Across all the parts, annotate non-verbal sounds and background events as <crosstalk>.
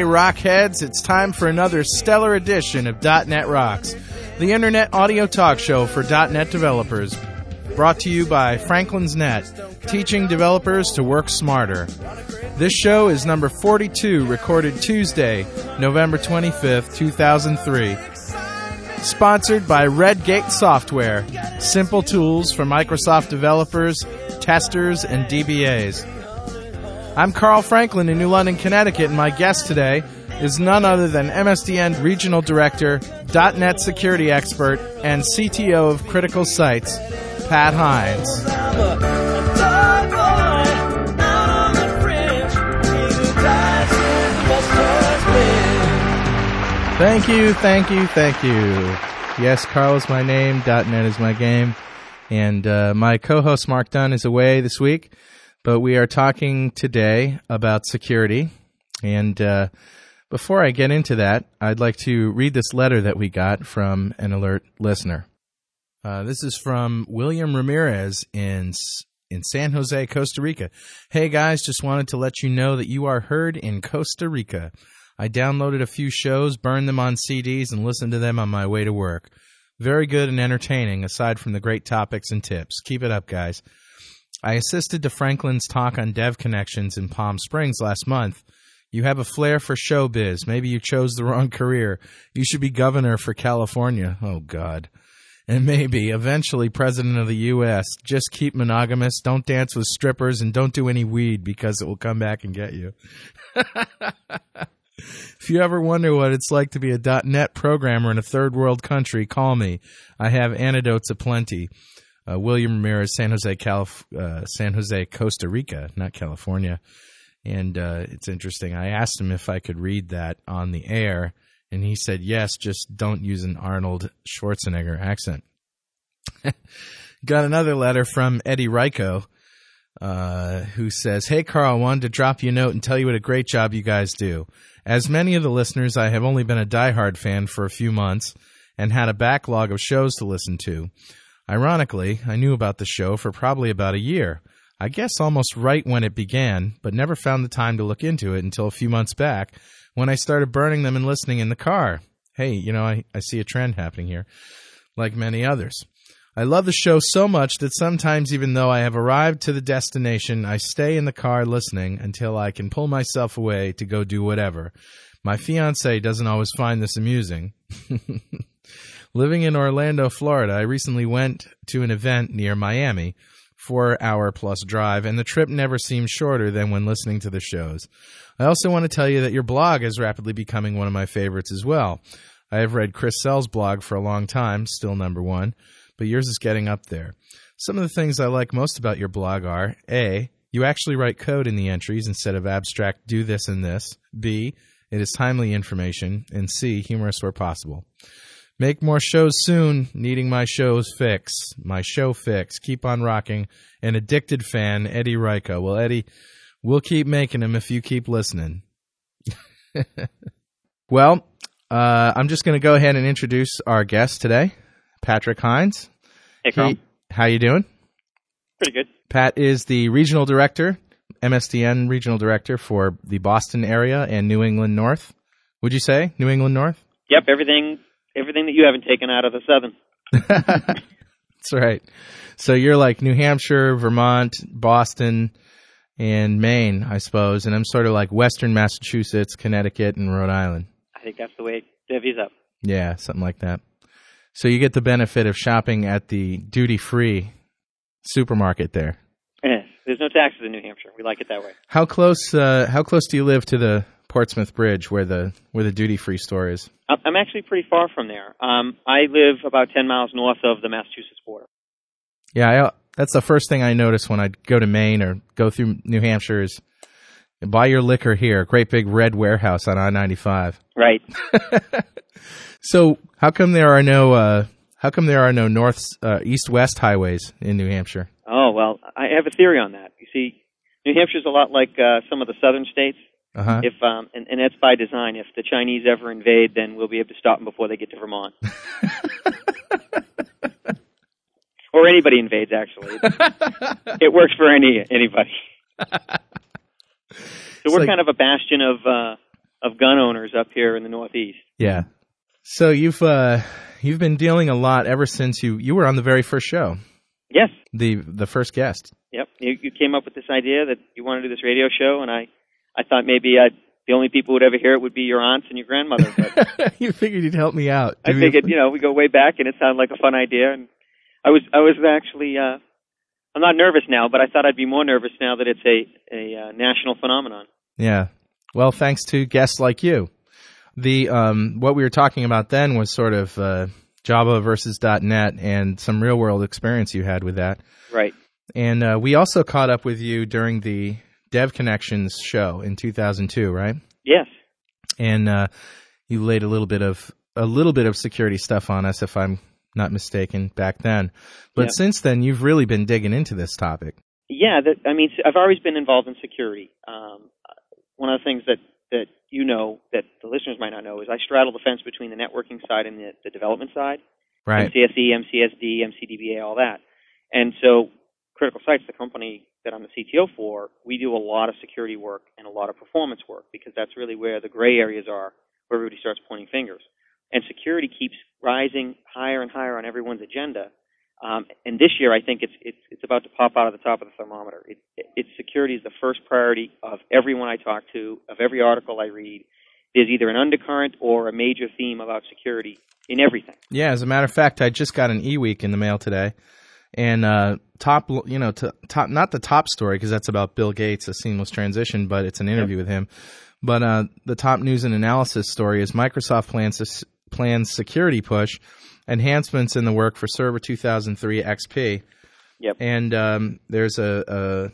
Hey, Rockheads, it's time for another stellar edition of .NET Rocks, the internet audio talk show for .NET developers. Brought to you by Franklin's Net, teaching developers to work smarter. This show is number 42, recorded Tuesday, November 25th, 2003. Sponsored by Redgate Software, simple tools for Microsoft developers, testers, and DBAs. I'm Carl Franklin in New London, Connecticut, and my guest today is none other than MSDN Regional Director, .NET Security Expert, and CTO of Critical Sites, Pat Hynds. Thank you, thank you, thank you. Yes, Carl is my name, .NET is my game, and uh, my co-host Mark Dunn is away this week, but we are talking today about security. And uh, before I get into that, I'd like to read this letter that we got from an alert listener. Uh, this is from William Ramirez in in San Jose, Costa Rica. Hey guys, just wanted to let you know that you are heard in Costa Rica. I downloaded a few shows, burned them on CDs, and listened to them on my way to work. Very good and entertaining, aside from the great topics and tips. Keep it up, guys. I assisted to Franklin's talk on dev connections in Palm Springs last month. You have a flair for showbiz. Maybe you chose the wrong career. You should be governor for California. Oh, God. And maybe eventually president of the U.S. Just keep monogamous, don't dance with strippers, and don't do any weed because it will come back and get you. <laughs> If you ever wonder what it's like to be a .NET programmer in a third world country, call me. I have antidotes aplenty. Uh, William Ramirez, San Jose, Calif- uh, San Jose, Costa Rica, not California. And uh, it's interesting. I asked him if I could read that on the air, and he said yes. Just don't use an Arnold Schwarzenegger accent. <laughs> Got another letter from Eddie Ryko, uh, who says, "Hey Carl, wanted to drop you a note and tell you what a great job you guys do. As many of the listeners, I have only been a diehard fan for a few months and had a backlog of shows to listen to. Ironically, I knew about the show for probably about a year. I guess almost right when it began, but never found the time to look into it until a few months back when I started burning them and listening in the car. Hey, you know, I, I see a trend happening here, like many others. I love the show so much that sometimes, even though I have arrived to the destination, I stay in the car listening until I can pull myself away to go do whatever. My fiance doesn't always find this amusing. <laughs> Living in Orlando, Florida, I recently went to an event near Miami, four hour plus drive, and the trip never seemed shorter than when listening to the shows. I also want to tell you that your blog is rapidly becoming one of my favorites as well. I have read Chris Sells' blog for a long time, still number one but yours is getting up there. Some of the things I like most about your blog are A, you actually write code in the entries instead of abstract do this and this. B, it is timely information. And C, humorous where possible. Make more shows soon. Needing my shows fix. My show fix. Keep on rocking. An addicted fan, Eddie Ryko. Well, Eddie, we'll keep making them if you keep listening. <laughs> well, uh, I'm just going to go ahead and introduce our guest today. Patrick Hynds. Hey, Carl. He, how you doing? Pretty good. Pat is the regional director, MSDN regional director for the Boston area and New England North. Would you say New England North? Yep, everything everything that you haven't taken out of the seven. <laughs> That's right. So you're like New Hampshire, Vermont, Boston, and Maine, I suppose, and I'm sort of like Western Massachusetts, Connecticut, and Rhode Island. I think that's the way it divvies up. Yeah, something like that. So you get the benefit of shopping at the duty free supermarket there. Yeah, there's no taxes in New Hampshire. We like it that way. How close? Uh, how close do you live to the Portsmouth Bridge, where the where the duty free store is? I'm actually pretty far from there. Um, I live about ten miles north of the Massachusetts border. Yeah, I, that's the first thing I notice when I go to Maine or go through New Hampshire is buy your liquor here. Great big red warehouse on I ninety five. Right. <laughs> so how come there are no uh, how come there are no north uh, east west highways in New Hampshire? Oh well, I have a theory on that. You see, New Hampshire's a lot like uh, some of the southern states. Uh-huh. If um, and, and that's by design. If the Chinese ever invade, then we'll be able to stop them before they get to Vermont. <laughs> or anybody invades, actually. <laughs> it works for any anybody. <laughs> so we're like- kind of a bastion of uh, of gun owners up here in the Northeast. Yeah. So you've uh, you've been dealing a lot ever since you you were on the very first show. Yes. The the first guest. Yep. You, you came up with this idea that you want to do this radio show, and I I thought maybe I'd, the only people who would ever hear it would be your aunts and your grandmother. But <laughs> you figured you'd help me out. I figured, you know, we go way back, and it sounded like a fun idea. And I was, I was actually, uh, I'm not nervous now, but I thought I'd be more nervous now that it's a a uh, national phenomenon. Yeah. Well, thanks to guests like you. The um, what we were talking about then was sort of uh, Java versus .NET and some real world experience you had with that. Right. And uh, we also caught up with you during the Dev Connections show in 2002, right? Yes. And uh, you laid a little bit of a little bit of security stuff on us, if I'm not mistaken, back then. But Yeah. since then, you've really been digging into this topic. Yeah, that, I mean, I've always been involved in security. Um, one of the things that that you know that the listeners might not know is I straddle the fence between the networking side and the, the development side. Right. MCSE, MCSD, MCDBA, all that. And so, Critical Sites, the company that I'm the CTO for, we do a lot of security work and a lot of performance work because that's really where the gray areas are, where everybody starts pointing fingers. And security keeps rising higher and higher on everyone's agenda. Um, and this year, I think it's it's it's about to pop out of the top of the thermometer. It, it, it's security is the first priority of everyone I talk to, of every article I read. There's either an undercurrent or a major theme about security in everything. Yeah, as a matter of fact, I just got an eWeek in the mail today, and uh, top, you know, to, top, not the top story because that's about Bill Gates, a seamless transition, but it's an interview with him. But uh, the top news and analysis story is Microsoft plans plans security push, enhancements in the work for Server 2003 XP, Yep. and um, there's a,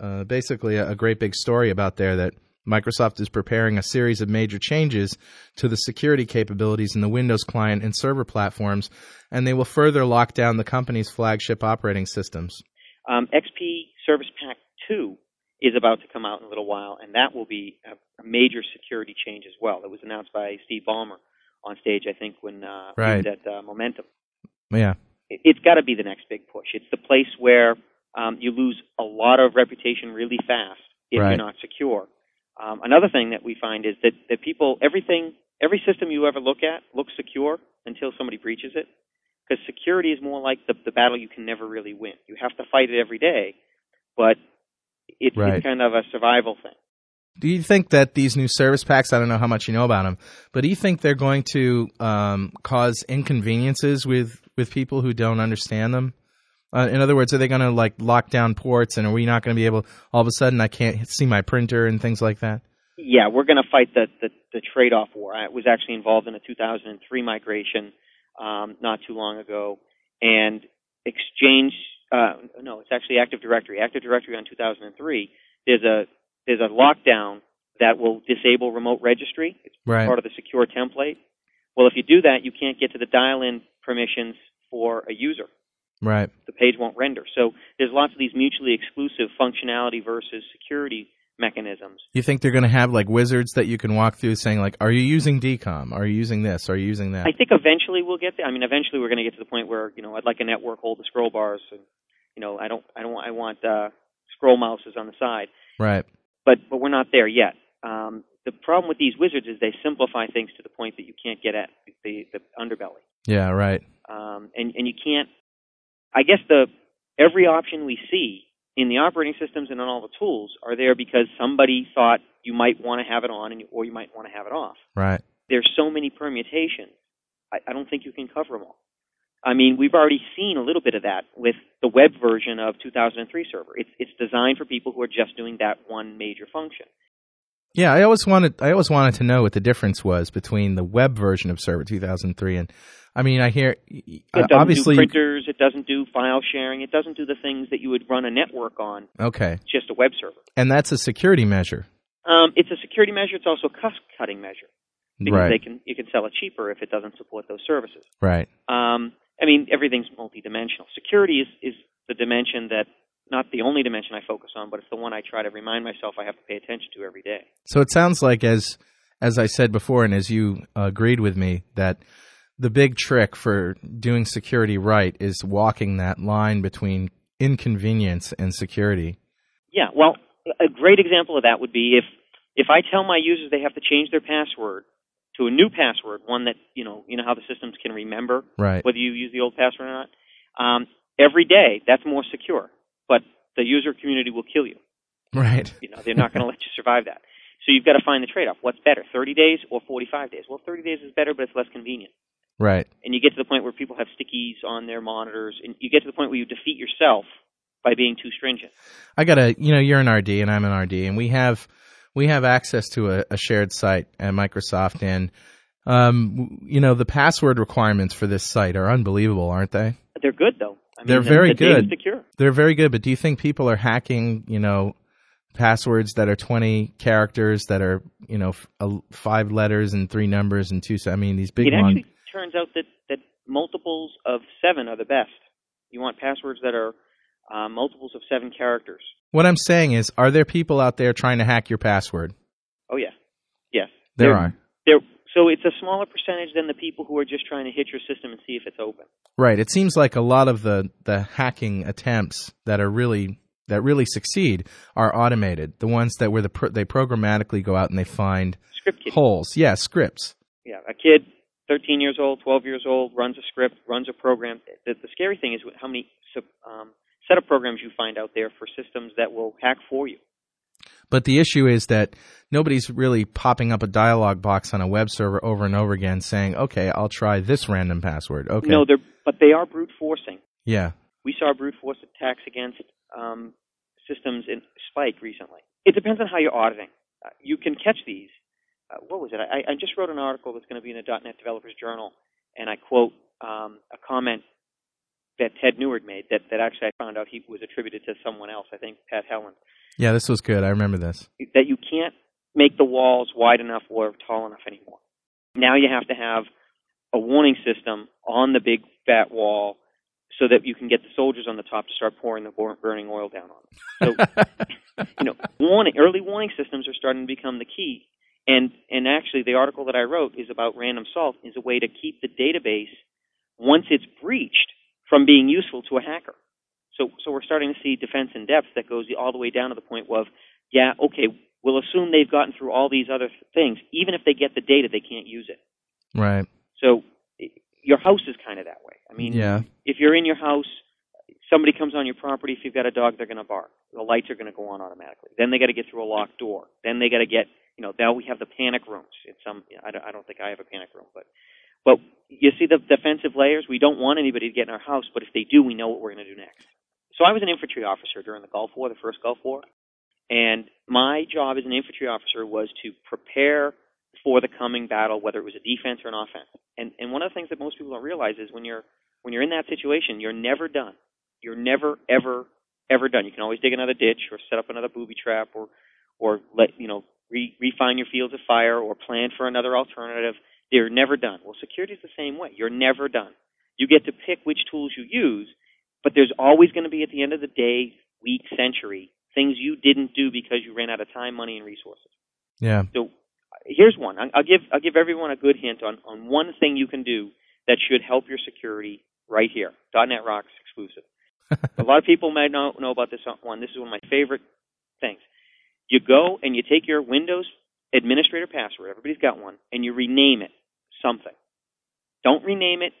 a, a basically a, a great big story about there that Microsoft is preparing a series of major changes to the security capabilities in the Windows client and server platforms, and they will further lock down the company's flagship operating systems. Um, XP Service Pack 2 is about to come out in a little while, and that will be a, major security change as well. It was announced by Steve Ballmer on stage, I think, when uh, he Right. was at uh, Momentum. Yeah, It- It's got to be the next big push. It's the place where um, you lose a lot of reputation really fast if Right. you're not secure. Um, another thing that we find is that, that people, everything, every system you ever look at looks secure until somebody breaches it. Because security is more like the, the battle you can never really win. You have to fight it every day, but it's, Right. it's kind of a survival thing. Do you think that these new service packs, I don't know how much you know about them, but do you think they're going to um, cause inconveniences with, with people who don't understand them? Uh, in other words, are they going to like lock down ports and are we not going to be able, all of a sudden I can't see my printer and things like that? Yeah, we're going to fight the, the, the trade-off war. I was actually involved in a 2003 migration um, not too long ago, and Exchange. Uh, no, it's actually Active Directory. Active Directory on 2003. There's a there's a lockdown that will disable remote registry. It's Right. part of the secure template. Well, if you do that, you can't get to the dial-in permissions for a user. Right. The page won't render. So there's lots of these mutually exclusive functionality versus security mechanisms. You think they're going to have like wizards that you can walk through saying like, are you using DCOM? Are you using this? Are you using that? I think eventually we'll get there. I mean, eventually we're going to get to the point where you know I'd like a network hold the scroll bars, and you know I don't I don't want I want uh, scroll mouses on the side, right. but but we're not there yet. Um, the problem with these wizards is they simplify things to the point that you can't get at the the underbelly, Yeah, right. um, and and you can't. I guess the every option we see in the operating systems and on all the tools are there because somebody thought you might want to have it on, and you, or you might want to have it off Right. there's so many permutations. I, I don't think you can cover them all. I mean, we've already seen a little bit of that with the web version of 2003 server. It's it's designed for people who are just doing that one major function. Yeah, I always wanted I always wanted to know what the difference was between the web version of Server 2003 and I mean, I hear It doesn't obviously do printers. It doesn't do file sharing. It doesn't do the things that you would run a network on. okay, It's just a web server. and that's a security measure, Um, it's a security measure. It's also a cost cutting measure because right? they can you can sell it cheaper if it doesn't support those services. Right. Um, I mean, everything's multidimensional. Security is, is the dimension that, not the only dimension I focus on, but it's the one I try to remind myself I have to pay attention to every day. So it sounds like as as I said before, and as you agreed with me, that the big trick for doing security right is walking that line between inconvenience and security. Yeah, well, a great example of that would be if If I tell my users they have to change their password to a new password, one that you know, you know how the systems can remember Right. whether you use the old password or not, um, every day that's more secure. The user community will kill you. Right. You know, they're not going <laughs> to let you survive that. So you've got to find the trade-off. What's better, 30 days or 45 days? Well, 30 days is better, but it's less convenient. Right. And you get to the point where people have stickies on their monitors, and you get to the point where you defeat yourself by being too stringent. I got to, you know, you're an RD and I'm an RD, and we have we have access to a, a shared site at Microsoft, and um, you know, the password requirements for this site are unbelievable, aren't they? They're good though. I mean, They're the- very the good. secure. They're very good, but do you think people are hacking, you know, passwords that are 20 characters that are, you know, f- uh, five letters and three numbers and two, I mean, these big ones? it long actually turns out that, that multiples of seven are the best. You want passwords that are uh, multiples of seven characters. What I'm saying is, are there people out there trying to hack your password? Oh yeah, yes. There There- are. There, so it's a smaller percentage than the people who are just trying to hit your system and see if it's open. Right. It seems like a lot of the the hacking attempts that are really that really succeed are automated. The ones that where the pro- they programmatically go out and they find Script holes. Yeah, scripts. Yeah, a kid, 13 years old, 12 years old, runs a script, runs a program. The, the scary thing is how many um, set of programs you find out there for systems that will hack for you. But the issue is that nobody's really popping up a dialog box on a web server over and over again saying, "Okay, I'll try this random password." Okay. No, they're but they are brute forcing. Yeah. We saw brute force attacks against um, systems in Spike recently. It depends on how you're auditing. Uh, you can catch these. Uh, what was it? I, I just wrote an article that's going to be in the .NET Developers Journal, and I quote um, a comment that Ted Neward made that, that actually I found out he was attributed to someone else. I think Pat Helen. Yeah, this was good. I remember this. That you can't make the walls wide enough or tall enough anymore. Now you have to have a warning system on the big fat wall so that you can get the soldiers on the top to start pouring the burning oil down on them. So <laughs> you know, warning, early warning systems are starting to become the key. And and actually, the article that I wrote is about random salt is a way to keep the database once it's breached from being useful to a hacker. So so we're starting to see defense in depth that goes all the way down to the point of, yeah, okay, we'll assume they've gotten through all these other th- things. Even if they get the data, they can't use it. Right. So your house is kind of that way. I mean, Yeah. if you're in your house, somebody comes on your property. If you've got a dog, they're going to bark. The lights are going to go on automatically. Then they got to get through a locked door. Then they got to get, you know, now we have the panic rooms. It's some, I don't, I don't think I have a panic room, but, but you see the defensive layers. We don't want anybody to get in our house, but if they do, we know what we're going to do next. So I was an infantry officer during the Gulf War, the first Gulf War, and my job as an infantry officer was to prepare for the coming battle, whether it was a defense or an offense. And and one of the things that most people don't realize is when you're when you're in that situation, you're never done. You're never ever ever done. You can always dig another ditch or set up another booby trap or or let you know re, refine your fields of fire or plan for another alternative. They're never done. Well, security is the same way. You're never done. You get to pick which tools you use, but there's always going to be at the end of the day, week, century, things you didn't do because you ran out of time, money, and resources. Yeah. So here's one. I'll give I'll give everyone a good hint on on one thing you can do that should help your security right here. .NET Rocks exclusive. <laughs> a lot of people might not know about this one. This is one of my favorite things. You go and you take your Windows administrator password. Everybody's got one, and you rename it something. Don't rename it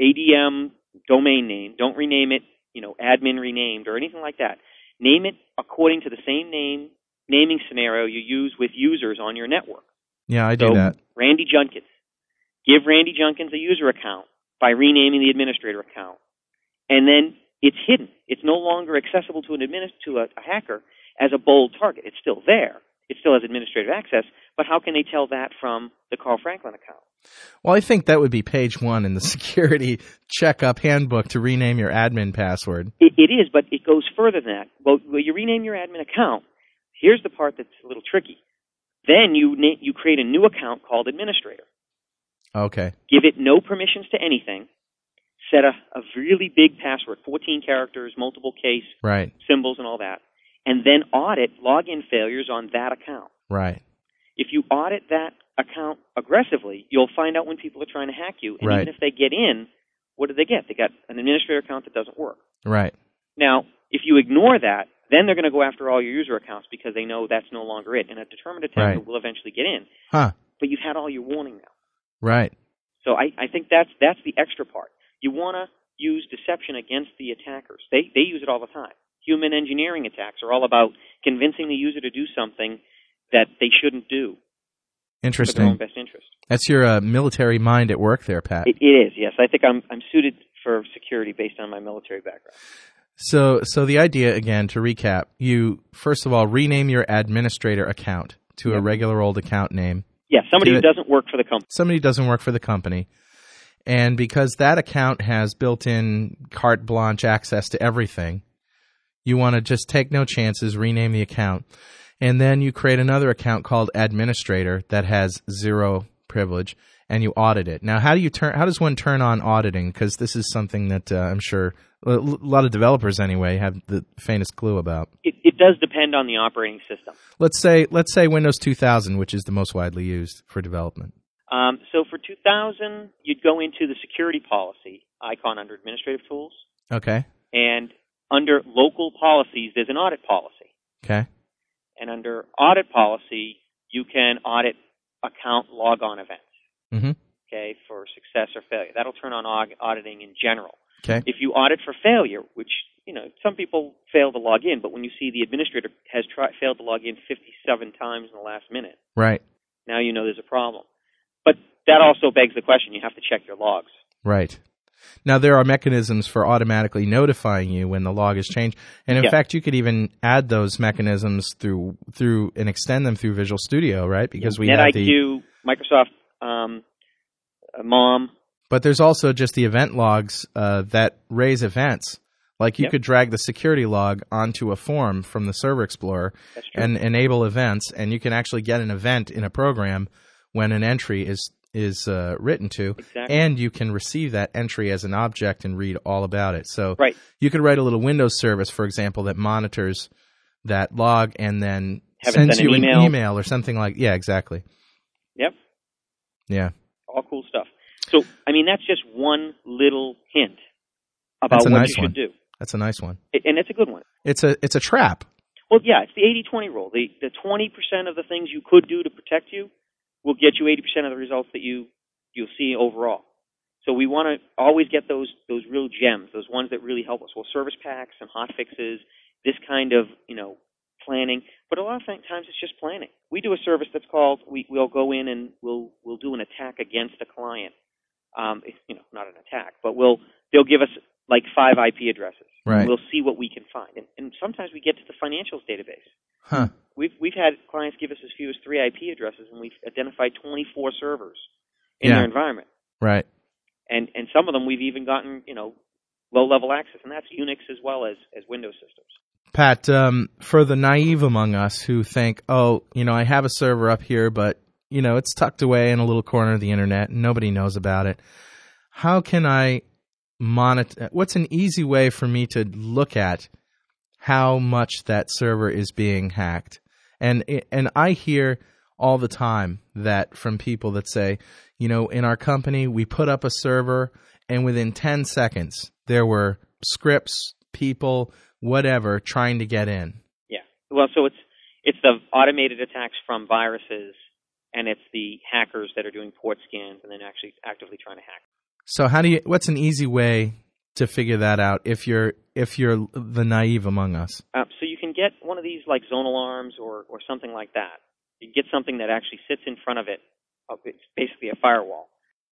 ADM domain name. Don't rename it, you know, admin renamed or anything like that. Name it according to the same name naming scenario you use with users on your network. Yeah, I do So, that. Randy Junkins. Give Randy Junkins a user account by renaming the administrator account. And then it's hidden. It's no longer accessible to an administ- to a, a hacker as a bold target. It's still there. It still has administrative access, but how can they tell that from the Carl Franklin account? Well, I think that would be page one in the <laughs> security checkup handbook to rename your admin password. It, it is, but it goes further than that. Well, well, you rename your admin account. Here's the part that's a little tricky. Then you na- you create a new account called administrator. Okay. Give it no permissions to anything. Set a, a really big password, 14 characters, multiple case Right. symbols, and all that. And then audit login failures on that account. Right. If you audit that account aggressively, you'll find out when people are trying to hack you. And Right. even if they get in, what do they get? They got an administrator account that doesn't work. Right. Now, if you ignore that, Then they're going to go after all your user accounts because they know that's no longer it. And a determined attacker Right. will eventually get in. Huh. But you've had all your warning now. Right. So I, I think that's that's the extra part. You want to use deception against the attackers. They they use it all the time. Human engineering attacks are all about convincing the user to do something that they shouldn't do for their Interesting. own best interest. That's your uh, military mind at work there, Pat. It, it is, yes. I think I'm I'm suited for security based on my military background. So, so the idea again to recap: you first of all rename your administrator account to a regular old account name. Yeah, somebody Do who it- doesn't work for the company. Somebody who doesn't work for the company, and because that account has built-in carte blanche access to everything, you want to just take no chances, rename the account, and then you create another account called administrator that has zero privilege, and you audit it. Now, how do you turn? How does one turn on auditing? Because this is something that uh, I'm sure a a lot of developers anyway have the faintest clue about. It, it does depend on the operating system. Let's say let's say Windows 2000, which is the most widely used for development. Um, so for 2000, you'd go into the security policy icon under administrative tools, Okay. and under local policies, there's an audit policy. Okay. And under audit policy, you can audit account logon events. Mm-hmm. Okay, for success or failure. That'll turn on auditing in general. Okay. If you audit for failure, which you know some people fail to log in, but when you see the administrator has tried failed to log in 57 times in the last minute, Right. now you know there's a problem. But that also begs the question: you have to check your logs. Right. Now there are mechanisms for automatically notifying you when the log is changed, and in Yeah. fact, you could even add those mechanisms through through and extend them through Visual Studio, right? Because we have the. NetIQ, Microsoft um, uh, MOM. But there's also just the event logs uh, that raise events. Like you Yep. could drag the security log onto a form from the Server Explorer and enable events, and you can actually get an event in a program when an entry is is uh, written to, Exactly. and you can receive that entry as an object and read all about it. So Right. you could write a little Windows service, for example, that monitors that log and then Have sends send you an an email. email or something like. Yeah, exactly. Yep. Yeah, All cool stuff. So, I mean, that's just one little hint about what nice you should do, that's a nice one. I- and it's a good one. It's a it's a trap. Well, yeah, it's the 80-20 rule. The the 20% of the things you could do to protect you will get you 80% of the results that you you'll see overall. So we want to always get those those real gems, those ones that really help us. Well, service packs and hot fixes, this kind of you know planning. But a lot of times it's just planning. We do a service that's called we we'll go in and we'll we'll do an attack against a client. Um, it's, you know, not an attack, but we'll they'll give us like five IP addresses. Right. We'll see what we can find, and, and sometimes we get to the financials database. Huh. We've we've had clients give us as few as three IP addresses, and we've identified 24 servers in Yeah. their environment. Right. And and some of them we've even gotten you know low level access, and that's Unix as well as as Windows systems. Pat, um, for the naive among us who think, oh, you know, I have a server up here, but you know, it's tucked away in a little corner of the internet, and nobody knows about it. How can I What's an easy way for me to look at how much that server is being hacked? And and I hear all the time that from people that say, you know, in our company we put up a server, and within ten seconds there were scripts, people, whatever, trying to get in. Yeah. Well, so it's it's the automated attacks from viruses, and it's the hackers that are doing port scans and then actually actively trying to hack. So how do you? What's an easy way to figure that out if you're if you're the naive among us? Uh, so you can get one of these like zone alarms or or something like that. You get something that actually sits in front of it. Uh, It's basically a firewall.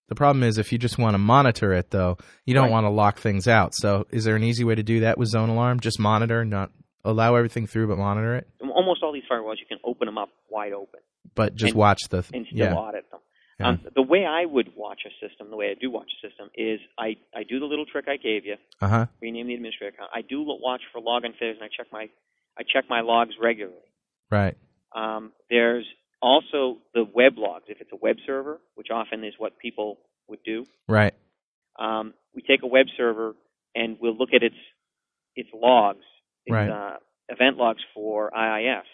The problem is if you just want to monitor it, though, you don't Right. want to lock things out. So is there an easy way to do that with ZoneAlarm? Just monitor, not allow everything through, but monitor it, Almost all these firewalls you can open them up wide open but just And- watch the and still yeah. audit them. Yeah. Um, the way I would watch a system, the way I do watch a system, is I, I do the little trick I gave you, Uh huh. rename the administrator account. I do watch for login failures, and I check my I check my logs regularly. Right. Um, there's also the web logs. If it's a web server, which often is what people would do, Right. um, we take a web server and we'll look at its its logs, its Right. uh, event logs for IIS,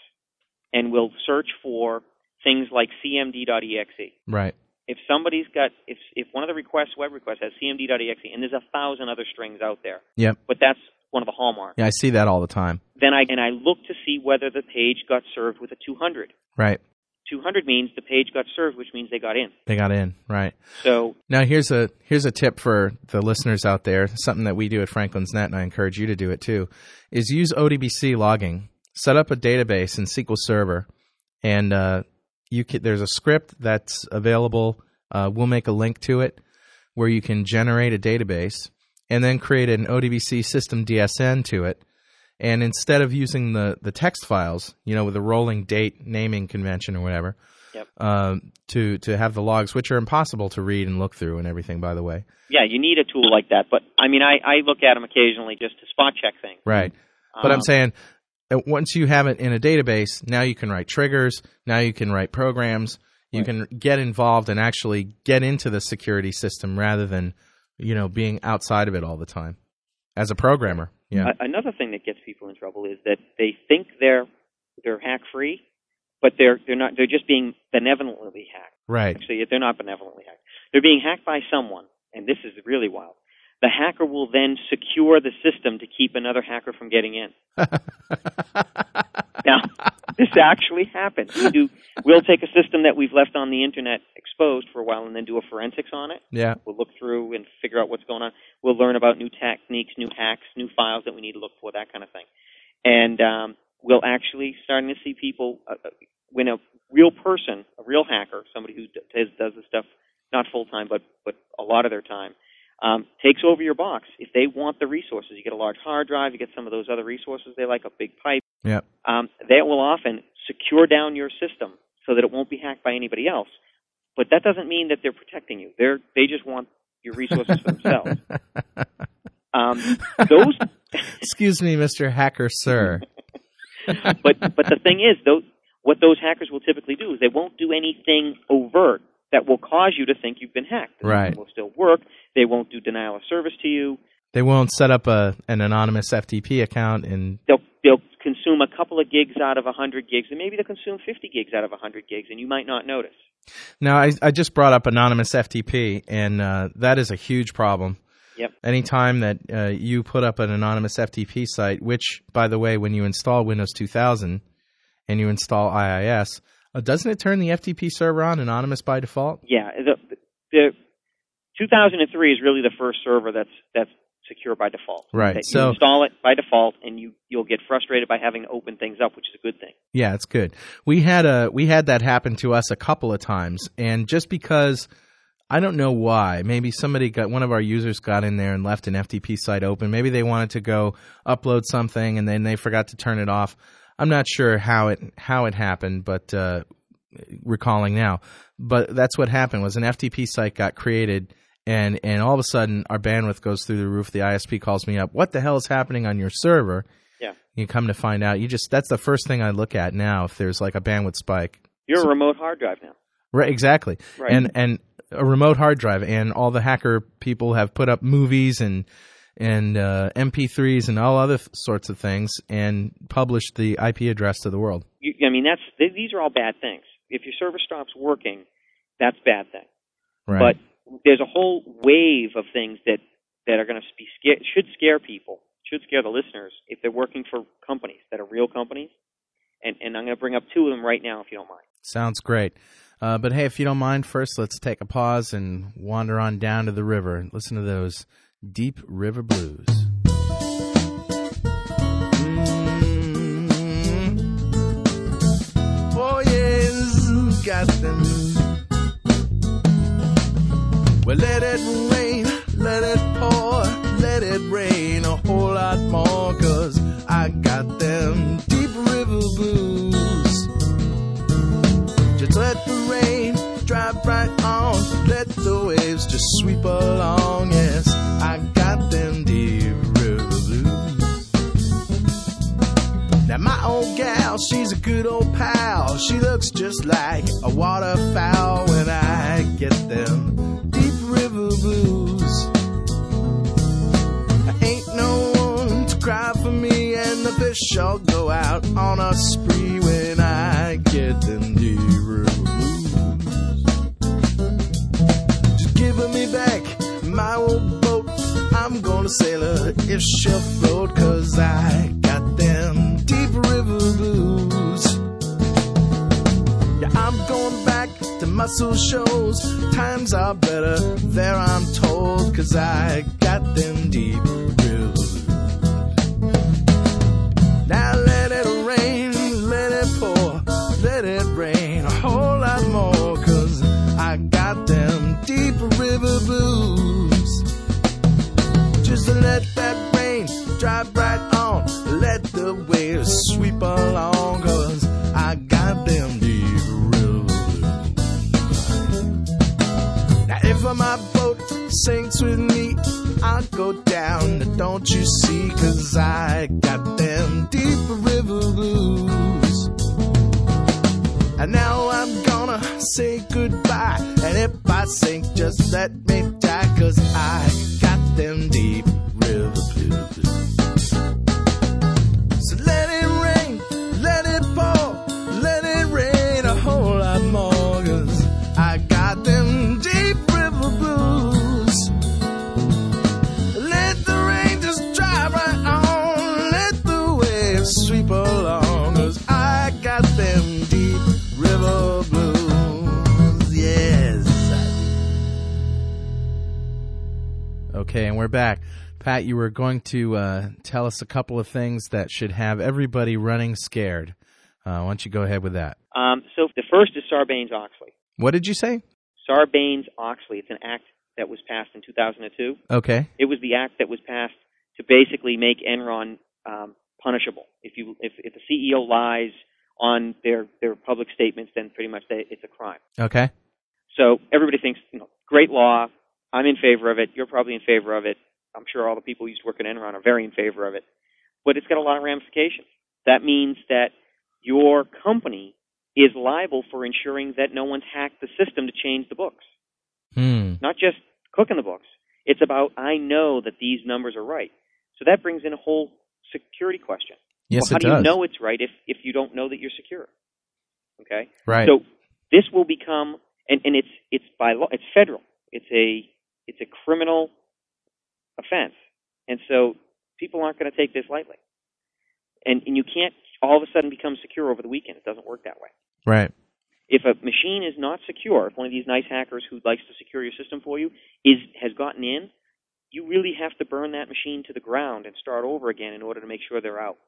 and we'll search for things like cmd.exe. Right. if somebody's got if if one of the requests web requests has cmd.exe and there's a thousand other strings out there, Yep. but that's one of the hallmarks. Yeah, I see that all the time. Then I and I look to see whether the page got served with a 200. Right. 200 means the page got served, which means they got in. They got in. Right. So Now here's a here's a tip for the listeners out there. Something that we do at Franklin's Net, and I encourage you to do it too. Is use ODBC logging. Set up a database in SQL Server, and uh, you can, there's a script that's available. Uh, we'll make a link to it where you can generate a database and then create an ODBC system DSN to it. And instead of using the, the text files, you know, with a rolling date naming convention or whatever, Yep. um, to to have the logs, which are impossible to read and look through and everything, by the way. yeah, you need a tool like that. But I mean, I I look at them occasionally just to spot check things. Right. But I'm Um, saying uh, once you have it in a database, now you can write triggers, now you can write programs, you can get involved and actually get into the security system rather than, you know, being outside of it all the time. As a programmer. Yeah. Another thing that gets people in trouble is that they think they're they're hack free, but they're they're not. They're just being benevolently hacked. right. Actually, they're not benevolently hacked. They're being hacked by someone, and this is really wild. The hacker will then secure the system to keep another hacker from getting in. <laughs> Now, this actually happens. We do. We'll take a system that we've left on the internet exposed for a while, and then do a forensics on it. yeah. We'll look through and figure out what's going on. We'll learn about new techniques, new hacks, new files that we need to look for, that kind of thing. And um, we'll actually starting to see people uh, uh, when a real person, a real hacker, somebody who does, does this stuff not full time, but but a lot of their time, um, takes over your box. If they want the resources, you get a large hard drive, you get some of those other resources they like, a big pipe. Yeah. Um, they will often secure down your system so that it won't be hacked by anybody else. But that doesn't mean that they're protecting you. They're they just want your resources for themselves. <laughs> Um, those, <laughs> Excuse me, Mr. Hacker Sir. <laughs> but but the thing is, those, what those hackers will typically do is they won't do anything overt that will cause you to think you've been hacked. The Right. will still work. They won't do denial of service to you. They won't set up a an anonymous FTP account and They'll they'll consume a couple of gigs out of a hundred gigs, and maybe they'll consume fifty gigs out of a hundred gigs, and you might not notice. Now, I, I just brought up anonymous FTP, and uh, that is a huge problem. Yep. Anytime that uh, you put up an anonymous FTP site, which, by the way, when you install Windows 2000 and you install IIS, uh, doesn't it turn the FTP server on anonymous by default? Yeah, the, the 2003 is really the first server that's that's secure by default. Right, That so- you install it by default, and you you'll get frustrated by having to open things up, which is a good thing. Yeah, it's good. We had a we had that happen to us a couple of times, and just because I don't know why, maybe somebody got one of our users got in there and left an FTP site open. Maybe they wanted to go upload something and then they forgot to turn it off. I'm not sure how it how it happened, but uh, recalling now, but that's what happened. Was an FTP site got created. And and all of a sudden our bandwidth goes through the roof. The ISP calls me up. What the hell is happening on your server? Yeah. You come to find out, you just that's the first thing I look at now if there's like a bandwidth spike. You're a remote hard drive now. Right, exactly. Right. And and a remote hard drive, and all the hacker people have put up movies and and uh, MP3s and all other th- sorts of things, and published the IP address to the world. You, I mean, that's th- these are all bad things. If your server stops working, that's a bad thing. Right. But there's a whole wave of things that that are going to be scare, should scare people, should scare the listeners if they're working for companies that are real companies. And and I'm going to bring up two of them right now, if you don't mind. Sounds great. Uh, but hey, if you don't mind, first let's take a pause and wander on down to the river and listen to those deep river blues. Mm. Oh yes, got them. Let it rain, let it pour, let it rain a whole lot more, cause I got them deep river blues. Just let the rain drive right on. Let the waves just sweep along. Yes, I got them deep river blues. Now my old gal, she's a good old pal. She looks just like a waterfowl when I get them blues. I ain't no one to cry for me, and the fish all go out on a spree when I get them deer blues. Just giving me back my old boat. I'm gonna sail her if she'll float, cause I got them deep river blues. I'm going back to Muscle Shoals. Times are better there, I'm told, cause I got them deep blues. Now let it rain, let it pour, let it rain a whole lot more, cause I got them deep river blues. Just let that rain drive right on, let the waves sweep along, cause I got them deep sinks with me, I'll go down, don't you see, cause I got them deep river blues. And now I'm gonna say goodbye. And if I sink, just let me die, cause I got them deep Okay, and we're back. Pat, you were going to uh, tell us a couple of things that should have everybody running scared. Uh, why don't you go ahead with that? Um, so the first is Sarbanes Oxley. What did you say? Sarbanes Oxley. It's an act that was passed in 2002. Okay. It was the act that was passed to basically make Enron um, punishable. If you if, if the CEO lies on their their public statements, then pretty much they, it's a crime. Okay. So everybody thinks, you know, great law. I'm in favor of it. You're probably in favor of it. I'm sure all the people who used to work at Enron are very in favor of it. But it's got a lot of ramifications. That means that your company is liable for ensuring that no one's hacked the system to change the books. Hmm. Not just cooking the books. It's about I know that these numbers are right. So that brings in a whole security question. Yes, well, how it do does. you know it's right if if you don't know that you're secure? Okay. Right. So this will become, and, and it's it's by law, it's federal. It's a it's a criminal offense, and so people aren't going to take this lightly. And and you can't all of a sudden become secure over the weekend. It doesn't work that way. right. If a machine is not secure, if one of these nice hackers who likes to secure your system for you is has gotten in, you really have to burn that machine to the ground and start over again in order to make sure they're out.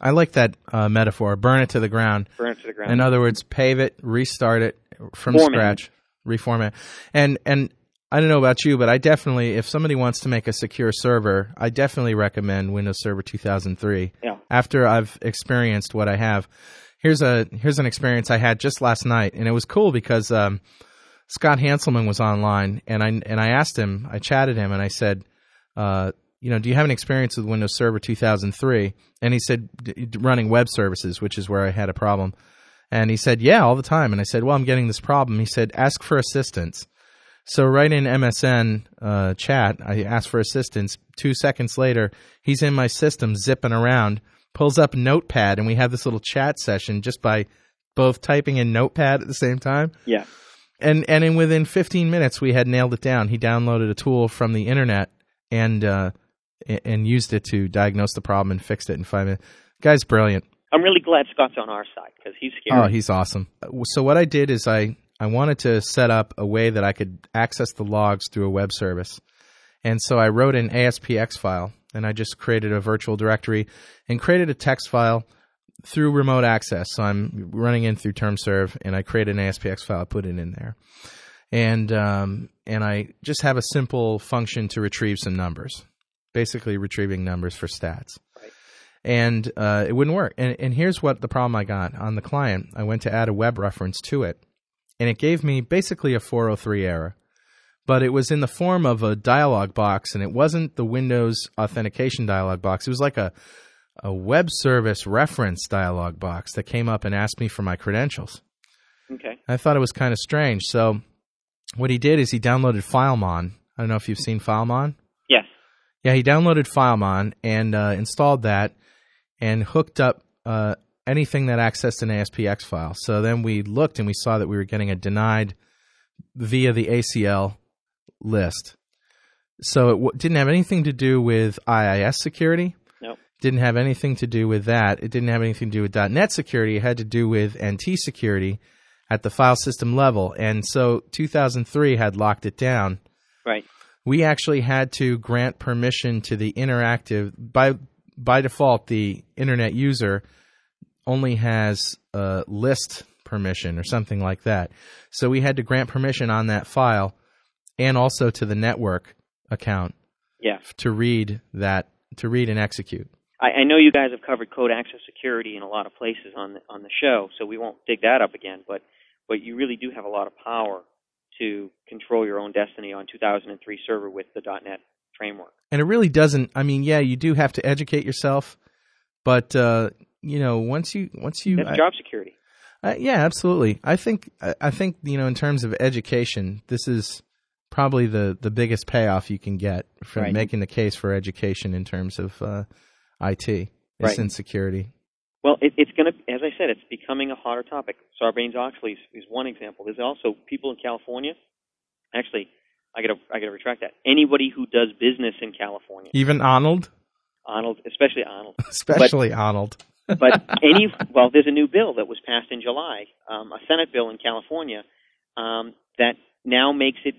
I like that uh, metaphor. Burn it to the ground. Burn it to the ground. In other words, pave it, restart it from scratch, reformat. And and I don't know about you, but I definitely, if somebody wants to make a secure server, I definitely recommend Windows Server 2003. Yeah. After I've experienced what I have, here's a here's an experience I had just last night, and it was cool because um, Scott Hanselman was online, and I and I asked him, I chatted him, and I said, uh, you know, do you have an experience with Windows Server 2003? And he said, running web services, which is where I had a problem. And he said, yeah, all the time. And I said, well, I'm getting this problem. He said, ask for assistance. So right in MSN uh, chat, I asked for assistance. Two seconds later, he's in my system zipping around, pulls up Notepad, and we have this little chat session just by both typing in Notepad at the same time. yeah. And and in within 15 minutes, we had nailed it down. He downloaded a tool from the internet and uh, and used it to diagnose the problem and fixed it in five minutes. Guy's brilliant. I'm really glad Scott's on our side because he's scary. Oh, he's awesome. So what I did is I I wanted to set up a way that I could access the logs through a web service, and so I wrote an ASPX file and I just created a virtual directory and created a text file through remote access. So I'm running in through TermServe and I created an ASPX file, I put it in there, and um, and I just have a simple function to retrieve some numbers, basically retrieving numbers for stats and uh, it wouldn't work. And, and here's what the problem I got on the client. I went to add a web reference to it, and it gave me basically a 403 error, but it was in the form of a dialog box, and it wasn't the Windows authentication dialog box. It was like a a web service reference dialog box that came up and asked me for my credentials. Okay. I thought it was kind of strange. So what he did is he downloaded FileMon. I don't know if you've seen FileMon. Yes. Yeah, he downloaded FileMon and uh, installed that and hooked up uh, anything that accessed an ASPX file. So then we looked and we saw that we were getting a denied via the ACL list. So it w- didn't have anything to do with IIS security. No. Didn't have anything to do with that. It didn't have anything to do with .NET security. It had to do with NT security at the file system level. And so 2003 had locked it down. Right. We actually had to grant permission to the interactive by by default the internet user only has a list permission or something like that. So we had to grant permission on that file and also to the network account Yeah. to read that to read and execute. I, I know you guys have covered code access security in a lot of places on the, on the show, so we won't dig that up again. But but you really do have a lot of power to control your own destiny on 2003 server with the .NET framework. And it really doesn't I mean, yeah, you do have to educate yourself, but uh, you know, once you once you I- job security. Uh, yeah, absolutely. I think I I think you know in terms of education, this is probably the the biggest payoff you can get from Right. making the case for education in terms of uh, IT. It's Right. in security. Well, it, it's going to, as I said, it's becoming a hotter topic. Sarbanes-Oxley is, is one example. There's also people in California. Actually, I got to I got to retract that. Anybody who does business in California, Even Arnold, Arnold, especially Arnold, <laughs> especially Arnold. But any well, there's a new bill that was passed in July, um, a Senate bill in California um, that now makes it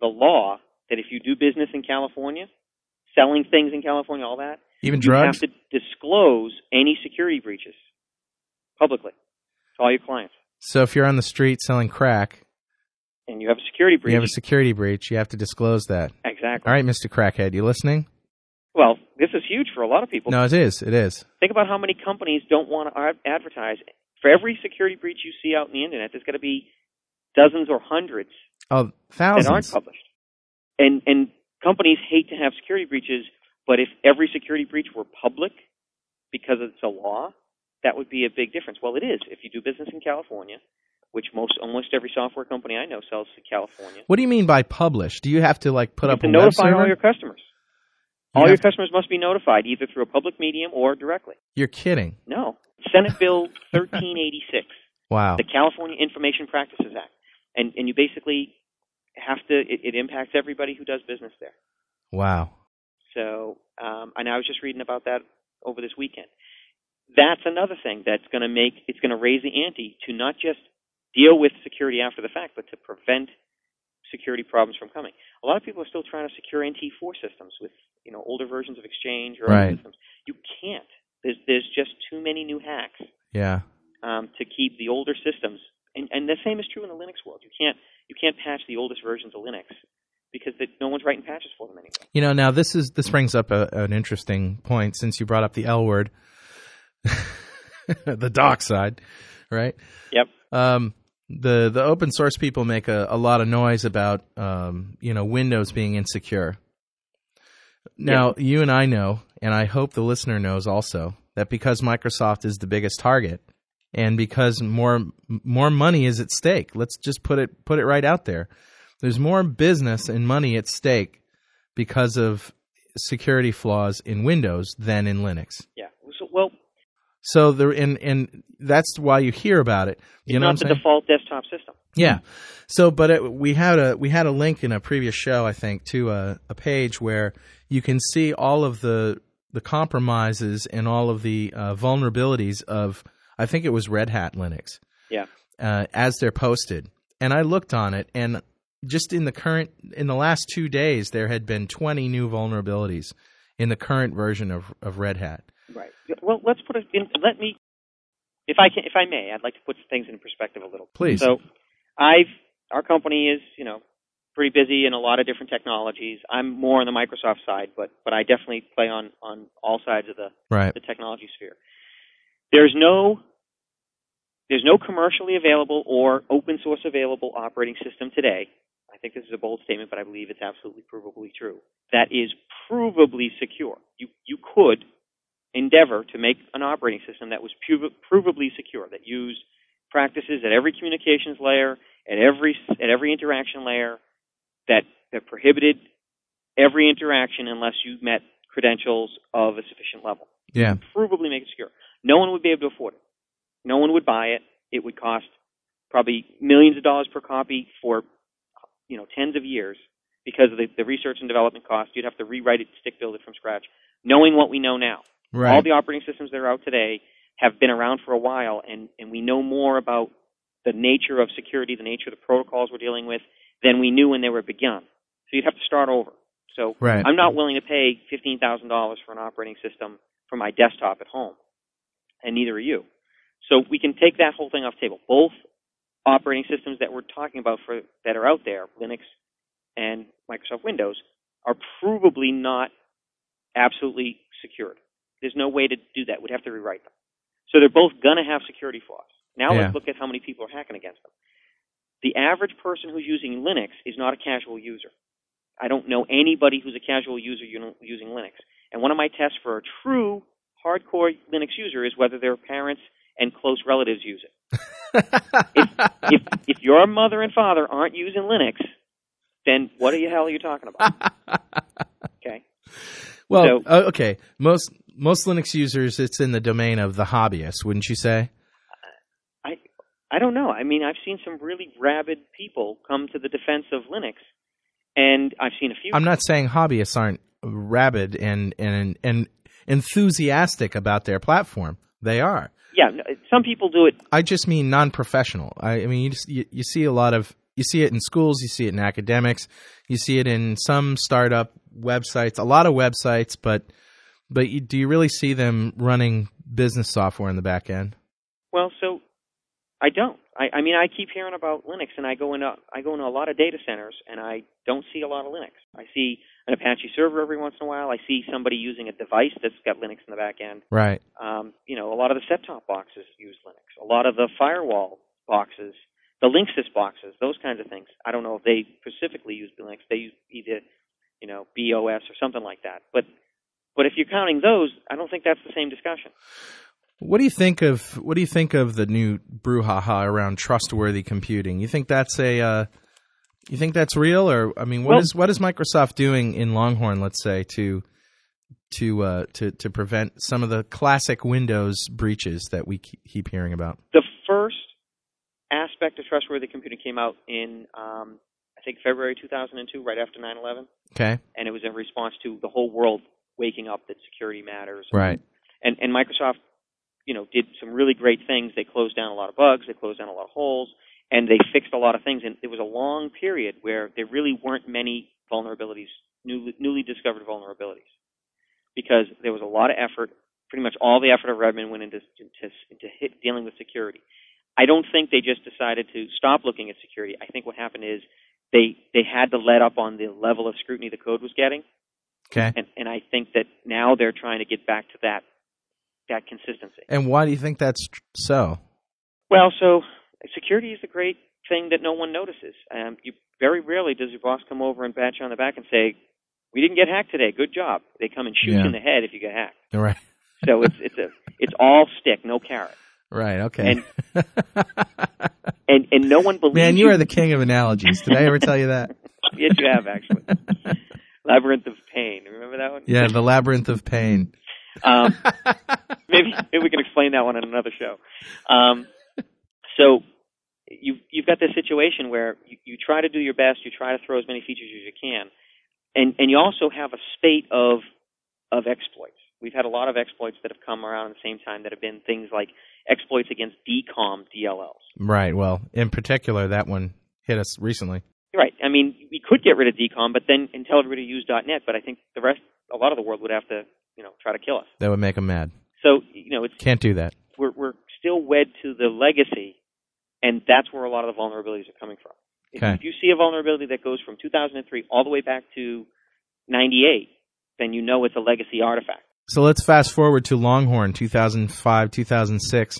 the law that if you do business in California, selling things in California, all that, Even you drugs. have to disclose any security breaches publicly to all your clients. So if you're on the street selling crack, And you have a security breach. you have a security breach. You have to disclose that. exactly. All right, Mister Crackhead, you listening? Well, this is huge for a lot of people. No, it is. It is. Think about how many companies don't want to advertise. For every security breach you see out in the internet, there's got to be dozens or hundreds Oh, that aren't thousands. published. And and companies hate to have security breaches, but if every security breach were public because it's a law, that would be a big difference. Well, it is. If you do business in California, which most almost every software company I know sells to California, What do you mean by publish? Do you have to like put you up have a web notify all your customers. All your customers must be notified either through a public medium or directly. You're kidding. No. Senate Bill 1386, <laughs> Wow. the California Information Practices Act. And and you basically have to it, it impacts everybody who does business there. Wow. So, um, and I was just reading about that over this weekend. That's another thing that's going to make it's going to raise the ante to not just deal with security after the fact, but to prevent security problems from coming. A lot of people are still trying to secure NT4 systems with you know older versions of Exchange or Right. other systems. You can't. There's there's just too many new hacks Yeah. um, to keep the older systems. And, and the same is true in the Linux world. You can't you can't patch the oldest versions of Linux because no one's writing patches for them anymore. You know, now this is this brings up a, an interesting point since you brought up the L word, <laughs> the doc side, right? Yep. Um, the the open source people make a, a lot of noise about um, you know Windows being insecure. Now you and I know, and I hope the listener knows also that because Microsoft is the biggest target, and because more more money is at stake. Let's just put it put it right out there. There's more business and money at stake because of security flaws in Windows than in Linux. Yeah. So, there and and that's why you hear about it. You it's know not the saying? default desktop system. Yeah. So, but it, we had a we had a link in a previous show, I think, to a, a page where you can see all of the the compromises and all of the uh, vulnerabilities of I think it was Red Hat Linux Yeah. uh, as they're posted. And I looked on it, and just in the current in the last two days, there had been 20 new vulnerabilities in the current version of of Red Hat. Right. Well, let's put it in. Let me, if I can, if I may, I'd like to put things in perspective a little. Please. So, I've our company is you know pretty busy in a lot of different technologies. I'm more on the Microsoft side, but but I definitely play on on all sides of the Right. the technology sphere. There's no there's no commercially available or open source available operating system today. I think this is a bold statement, but I believe it's absolutely provably true. That is provably secure. You you could endeavor to make an operating system that was prov- provably secure, that used practices at every communications layer, at every at every interaction layer, that that prohibited every interaction unless you met credentials of a sufficient level Yeah. provably make it secure. No one would be able to afford it. No one would buy it. It would cost probably millions of dollars per copy for you know tens of years because of the, the research and development cost. You'd have to rewrite it, stick build it from scratch. Knowing what we know now, Right. all the operating systems that are out today have been around for a while, and, and we know more about the nature of security, the nature of the protocols we're dealing with, than we knew when they were begun. So you'd have to start over. So Right. I'm not willing to pay $15,000 for an operating system for my desktop at home, and neither are you. So we can take that whole thing off the table. Both operating systems that we're talking about for that are out there, Linux and Microsoft Windows, are provably not absolutely secured. There's no way to do that. We'd have to rewrite them. So they're both going to have security flaws. Now Yeah. let's look at how many people are hacking against them. The average person who's using Linux is not a casual user. I don't know anybody who's a casual user using Linux. And one of my tests for a true hardcore Linux user is whether their parents and close relatives use it. If if your mother and father aren't using Linux, then what the hell are you talking about? <laughs> Okay. well, so- uh, okay. Most most Linux users, it's in the domain of the hobbyist, wouldn't you say? I I don't know. I mean, I've seen some really rabid people come to the defense of Linux, and I've seen a few. I'm not saying hobbyists aren't rabid and and and enthusiastic about their platform. They are. yeah, some people do it. I just mean non-professional. I, I mean, you, just, you you see a lot of you see it in schools, you see it in academics, you see it in some startup websites, a lot of websites, but but you, do you really see them running business software in the back end? Well, so I don't. I, I mean, I keep hearing about Linux, and I go into I go into a lot of data centers, and I don't see a lot of Linux. I see an Apache server every once in a while. I see somebody using a device that's got Linux in the back end. Right. Um, you know, a lot of the set-top boxes use Linux. A lot of the firewall boxes, the Linksys boxes, those kinds of things. I don't know if they specifically use Linux. They use either, you know, BOS or something like that. But but if you're counting those, I don't think that's the same discussion. What do you think of what do you think of the new brouhaha around trustworthy computing? You think that's a uh, you think that's real, or I mean, what Well- is what is Microsoft doing in Longhorn, let's say, to to uh, to to prevent some of the classic Windows breaches that we keep hearing about? The first aspect of trustworthy computing came out in, um, I think, February 2002, right after 9/11, Okay, and it was in response to the whole world waking up that security matters. right, and and Microsoft, you know, did some really great things. They closed down a lot of bugs, they closed down a lot of holes, and they fixed a lot of things. And there was a long period where there really weren't many vulnerabilities, newly, newly discovered vulnerabilities, because there was a lot of effort. Pretty much all the effort of Redmond went into into, into hit, dealing with security. I don't think they just decided to stop looking at security. I think what happened is they they had to let up on the level of scrutiny the code was getting okay. and and I think that now they're trying to get back to that that consistency. And why do you think that's tr- so? Well, so security is a great thing that no one notices. Um, you very rarely does your boss come over and pat you on the back and say, "We didn't get hacked today. Good job." They come and shoot Yeah. you in the head if you get hacked. Right, So it's it's a it's all stick, no carrot, right, okay. And- and and no one believes. Man, you are the king of analogies. Did I ever tell you that? <laughs> yes, you have actually. Labyrinth of Pain. Remember that one? Yeah, the labyrinth of pain. Um, <laughs> maybe maybe we can explain that one on another show. Um, so you've you've got this situation where you, you try to do your best, you try to throw as many features as you can, and and you also have a spate of of exploits. We've had a lot of exploits that have come around at the same time that have been things like exploits against DCOM DLLs. Right. Well, in particular, that one hit us recently. Right. I mean, we could get rid of DCOM, but then and tell everybody to use .NET. But I think the rest, a lot of the world would have to, you know, try to kill us. That would make them mad. So you know, it's Can't do that. we're we're still wed to the legacy, and that's where a lot of the vulnerabilities are coming from. If, Okay. if you see a vulnerability that goes from 2003 all the way back to 98, then you know it's a legacy artifact. So let's fast forward to Longhorn 2005, 2006.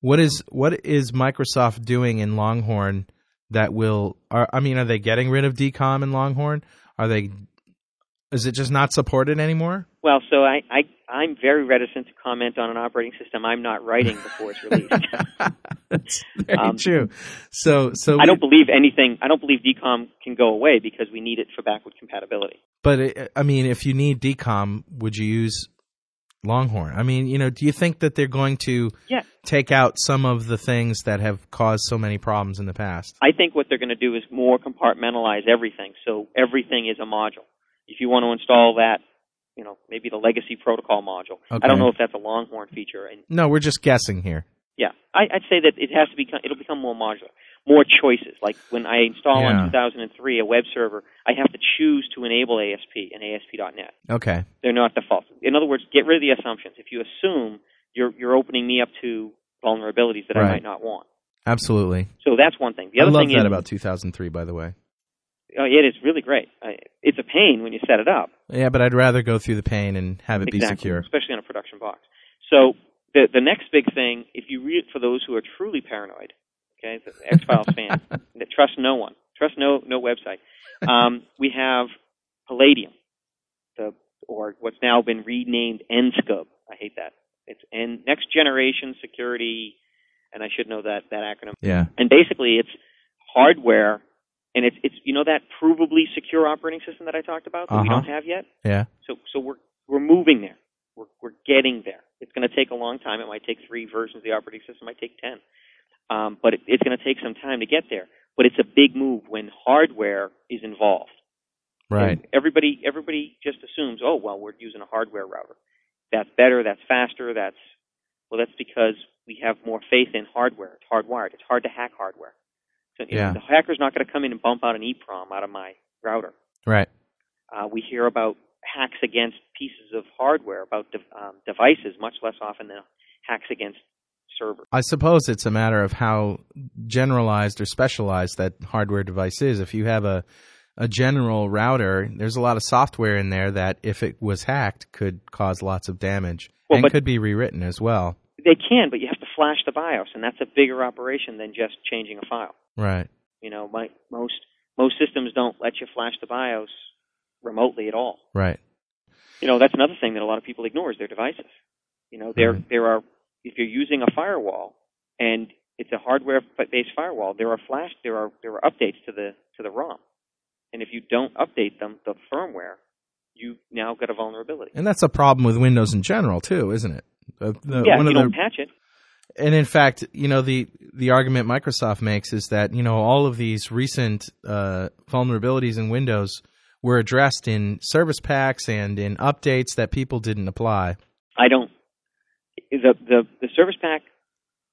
What is what is Microsoft doing in Longhorn that will are I mean are they getting rid of DCOM and Longhorn? Are they is it just not supported anymore? Well, so I, I I'm very reticent to comment on an operating system I'm not writing before it's released. <laughs> That's very Um, true. So so I don't believe anything. I don't believe DCOM can go away because we need it for backward compatibility. but it, I mean if you need DCOM, would you use Longhorn. I mean, you know, do you think that they're going to Yeah. take out some of the things that have caused so many problems in the past? I think what they're going to do is more compartmentalize everything, so everything is a module. If you want to install that, you know, maybe the legacy protocol module. I don't know if that's a Longhorn feature, and No, we're just guessing here. Yeah, I, I'd say that it has to become it'll become more modular, more choices. Like when I install Yeah. on 2003 a web server, I have to choose to enable ASP and ASP.NET. Okay. They're not default. In other words, get rid of the assumptions. If you assume you're you're opening me up to vulnerabilities that I might not want. Absolutely. So that's one thing. The I other love thing that is about 2003, by the way. oh, it is really great. I, it's a pain when you set it up. Yeah, but I'd rather go through the pain and have it be secure. especially on a production box. So the the next big thing, if you read for those who are truly paranoid, okay, the X Files <laughs> fan, that trust no one, trust no no website. Um, we have Palladium, the or what's now been renamed NGSCB. I hate that. It's N Next Generation Security, and I should know that that acronym. Yeah. And basically, it's hardware, and it's it's you know that provably secure operating system that I talked about that we Uh-huh. don't have yet. Yeah. So so we're we're moving there. We're we're getting there. It's going to take a long time. It might take three versions of the operating system. It might take ten, um, but it, it's going to take some time to get there. But it's a big move when hardware is involved. Right. And everybody everybody just assumes, oh well, we're using a hardware router. That's better. That's faster. That's well, that's because we have more faith in hardware. It's hardwired. It's hard to hack hardware. So Yeah. the hacker's not going to come in and bump out an EEPROM out of my router. Right. Uh, we hear about hacks against pieces of hardware, about de- um, devices, much less often than hacks against servers. I suppose it's a matter of how generalized or specialized that hardware device is. If you have a a general router, there's a lot of software in there that, if it was hacked, could cause lots of damage Well, and could be rewritten as well. They can, but you have to flash the BIOS, and that's a bigger operation than just changing a file. Right. You know, my, most most systems don't let you flash the BIOS remotely at all. Right. You know, that's another thing that a lot of people ignore is their devices. You know, there Right. there are if you're using a firewall and it's a hardware based firewall, there are flash there are there are updates to the to the ROM. And if you don't update them, the firmware, you now got a vulnerability. And that's a problem with Windows in general too, isn't it? Uh, the- yeah, one if of you the don't patch it. and in fact, you know the the argument Microsoft makes is that you know all of these recent uh, vulnerabilities in Windows were addressed in service packs and in updates that people didn't apply. I don't the the the service pack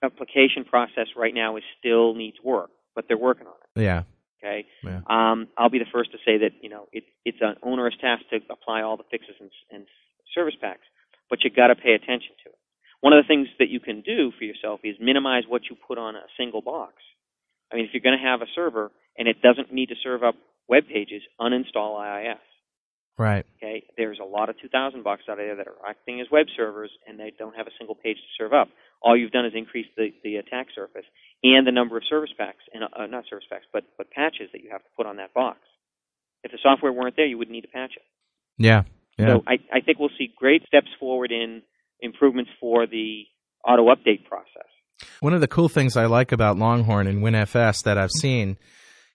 application process right now is still needs work, but they're working on it. Yeah, Okay. Yeah. Um, I'll be the first to say that you know it, it's an onerous task to apply all the fixes and, and service packs, but you got to pay attention to it. One of the things that you can do for yourself is minimize what you put on a single box. I mean, if you're going to have a server and it doesn't need to serve up web pages, uninstall IIS. right. Okay, there's a lot of 2000 boxes out there that are acting as web servers and they don't have a single page to serve up. All you've done is increase the, the attack surface and the number of service packs and uh, not service packs, but but patches that you have to put on that box. If the software weren't there, you wouldn't need to patch it. Yeah, yeah, So I, I think we'll see great steps forward in improvements for the auto update process. One of the cool things I like about Longhorn and WinFS that I've seen,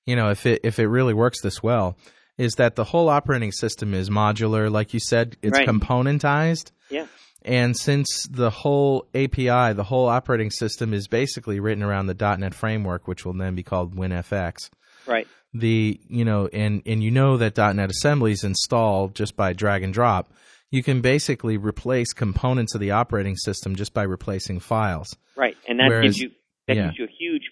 you know, if it if it really works this well, is that the whole operating system is modular. Like you said, it's Right. componentized. Yeah. And since the whole API, the whole operating system is basically written around the .NET framework, which will then be called WinFX. Right. The you know, and and you know that .NET assemblies install just by drag and drop. You can basically replace components of the operating system just by replacing files. Right. And that Whereas- gives you that yeah. gives you huge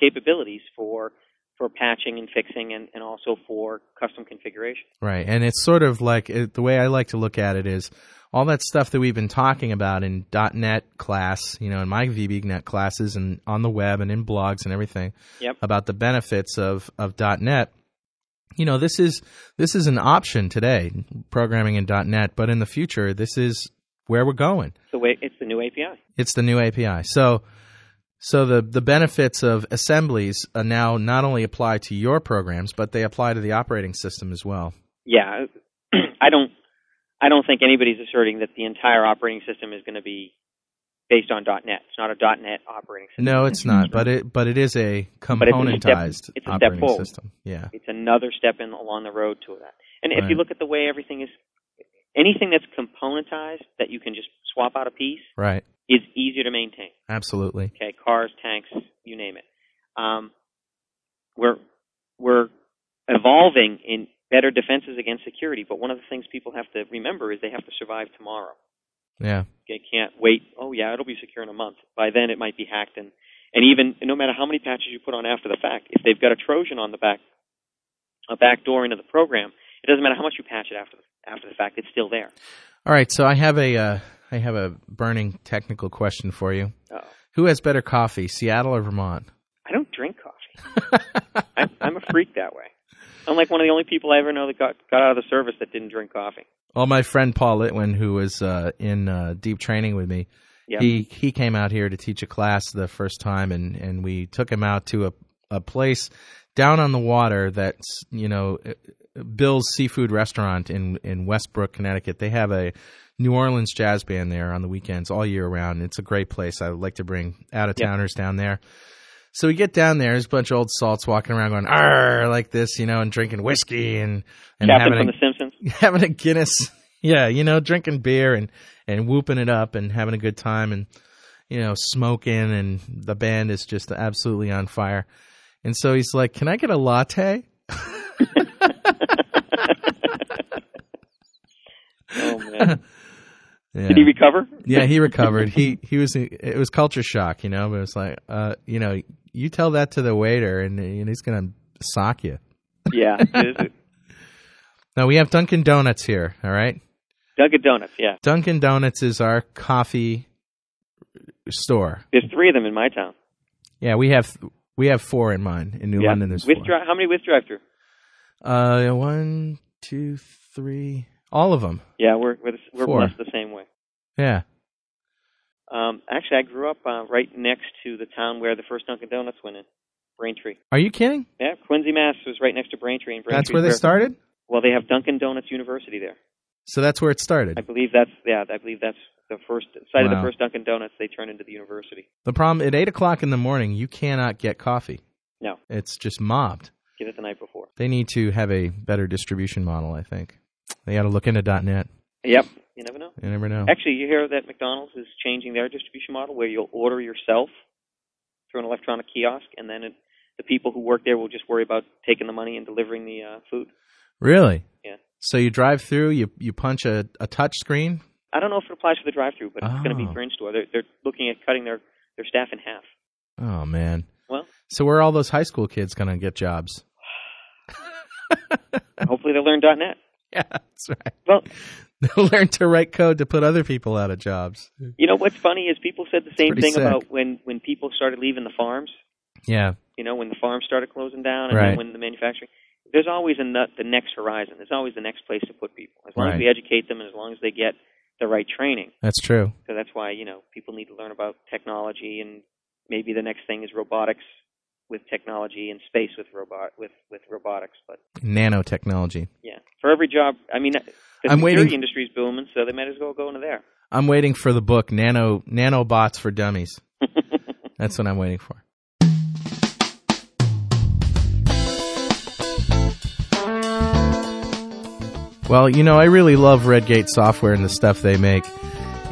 capabilities for for patching and fixing and, and also for custom configuration. Right. And it's sort of like it, the way I like to look at it is all that stuff that we've been talking about in .NET class, you know, in my VB.NET classes and on the web and in blogs and everything Yep. about the benefits of of .NET. You know, this is this is an option today, programming in .NET, but in the future, this is where we're going. It's the way it's the new API. It's the new API. So so the the benefits of assemblies uh, now not only apply to your programs, but they apply to the operating system as well. Yeah, <clears throat> I don't I don't think anybody's asserting that the entire operating system is going to be based on .NET. It's not a .NET operating system. No, it's not, but it but it is a But it's a step- componentized it's a operating system. Yeah. It's another step in along the road to that. And if you look at the way everything is anything that's componentized that you can just swap out a piece Right. Is easier to maintain. Absolutely. Okay, cars, tanks, you name it. Um, we're we're evolving in better defenses against security, but one of the things people have to remember is they have to survive tomorrow. Yeah. They can't wait. Oh yeah, it'll be secure in a month. By then, it might be hacked, and and even no matter how many patches you put on after the fact, if they've got a Trojan on the back, a back door into the program, it doesn't matter how much you patch it after the, after the fact; it's still there. All right. So I have a uh, I have a burning technical question for you. Uh, Who has better coffee, Seattle or Vermont? I don't drink coffee. <laughs> I, I'm a freak that way. I'm like one of the only people I ever know that got got out of the service that didn't drink coffee. Well, my friend Paul Litwin, who was uh, in uh, deep training with me, Yeah. he he came out here to teach a class the first time, and and we took him out to a a place down on the water that's you know Bill's Seafood Restaurant in in Westbrook, Connecticut. They have a New Orleans jazz band there on the weekends all year round. It's a great place. I would like to bring out of towners down there. So we get down there. There's a bunch of old salts walking around going "arr" like this, you know, and drinking whiskey and and Captain having from a, The Simpsons. <laughs> having a Guinness. Yeah, you know, drinking beer and and whooping it up and having a good time and you know smoking and the band is just absolutely on fire. And so he's like, "Can I get a latte?" <laughs> <laughs> Oh man, Yeah. did he recover? yeah, he recovered. He he was it was culture shock, you know, but it's like, uh, you know, you tell that to the waiter and, and he's gonna sock you. Yeah. <laughs> Now we have Dunkin' Donuts here. All right, Dunkin' Donuts. Yeah, Dunkin' Donuts is our coffee store. there's three of them in my town. Yeah, we have we have four in mine in New yeah, London. There's with four. dri- how many with drive-through? Uh, one, two, three, all of them. Yeah, we're we're, the, we're Four. blessed the same way. Yeah. Um, actually, I grew up uh, right next to the town where the first Dunkin' Donuts went in, Braintree. Are you kidding? Yeah, Quincy, Mass was right next to Braintree. And That's where they started. Well, they have Dunkin' Donuts University there. So that's where it started. I believe that's yeah. I believe that's the first site of the first Dunkin' Donuts. They turned into the university. The problem at eight o'clock in the morning, you cannot get coffee. No, It's just mobbed. get it the night before. They need to have a better distribution model. I think they got to look into .net. Yep. You never know. You never know. Actually, you hear that McDonald's is changing their distribution model where you'll order yourself through an electronic kiosk, and then it, the people who work there will just worry about taking the money and delivering the uh, food. Really? Yeah. So you drive through, you you punch a, a touch screen. I don't know if it applies for the drive-through, but it's going to be Oh. for in-store. They're, they're looking at cutting their, their staff in half. Oh man. Well, So where are all those high school kids gonna get jobs? <sighs> hopefully they learn .NET. Yeah, that's right. Well, <laughs> They'll learn to write code to put other people out of jobs. you know what's funny is people said the same thing sick. about when when people started leaving the farms. Yeah. You know, when the farms started closing down, and Right. then when the manufacturing. There's always a nut, the next horizon. There's always the next place to put people. As long Right. as we educate them, and as long as they get the right training. That's true. So that's why you know people need to learn about technology, and maybe the next thing is robotics with technology and space with robot with with robotics. But Nanotechnology. yeah, for every job, I mean, the I'm waiting- industry is booming, so they might as well go into there. I'm waiting for the book Nano Nanobots for Dummies. <laughs> That's what I'm waiting for. Well, you know, I really love Redgate software and the stuff they make.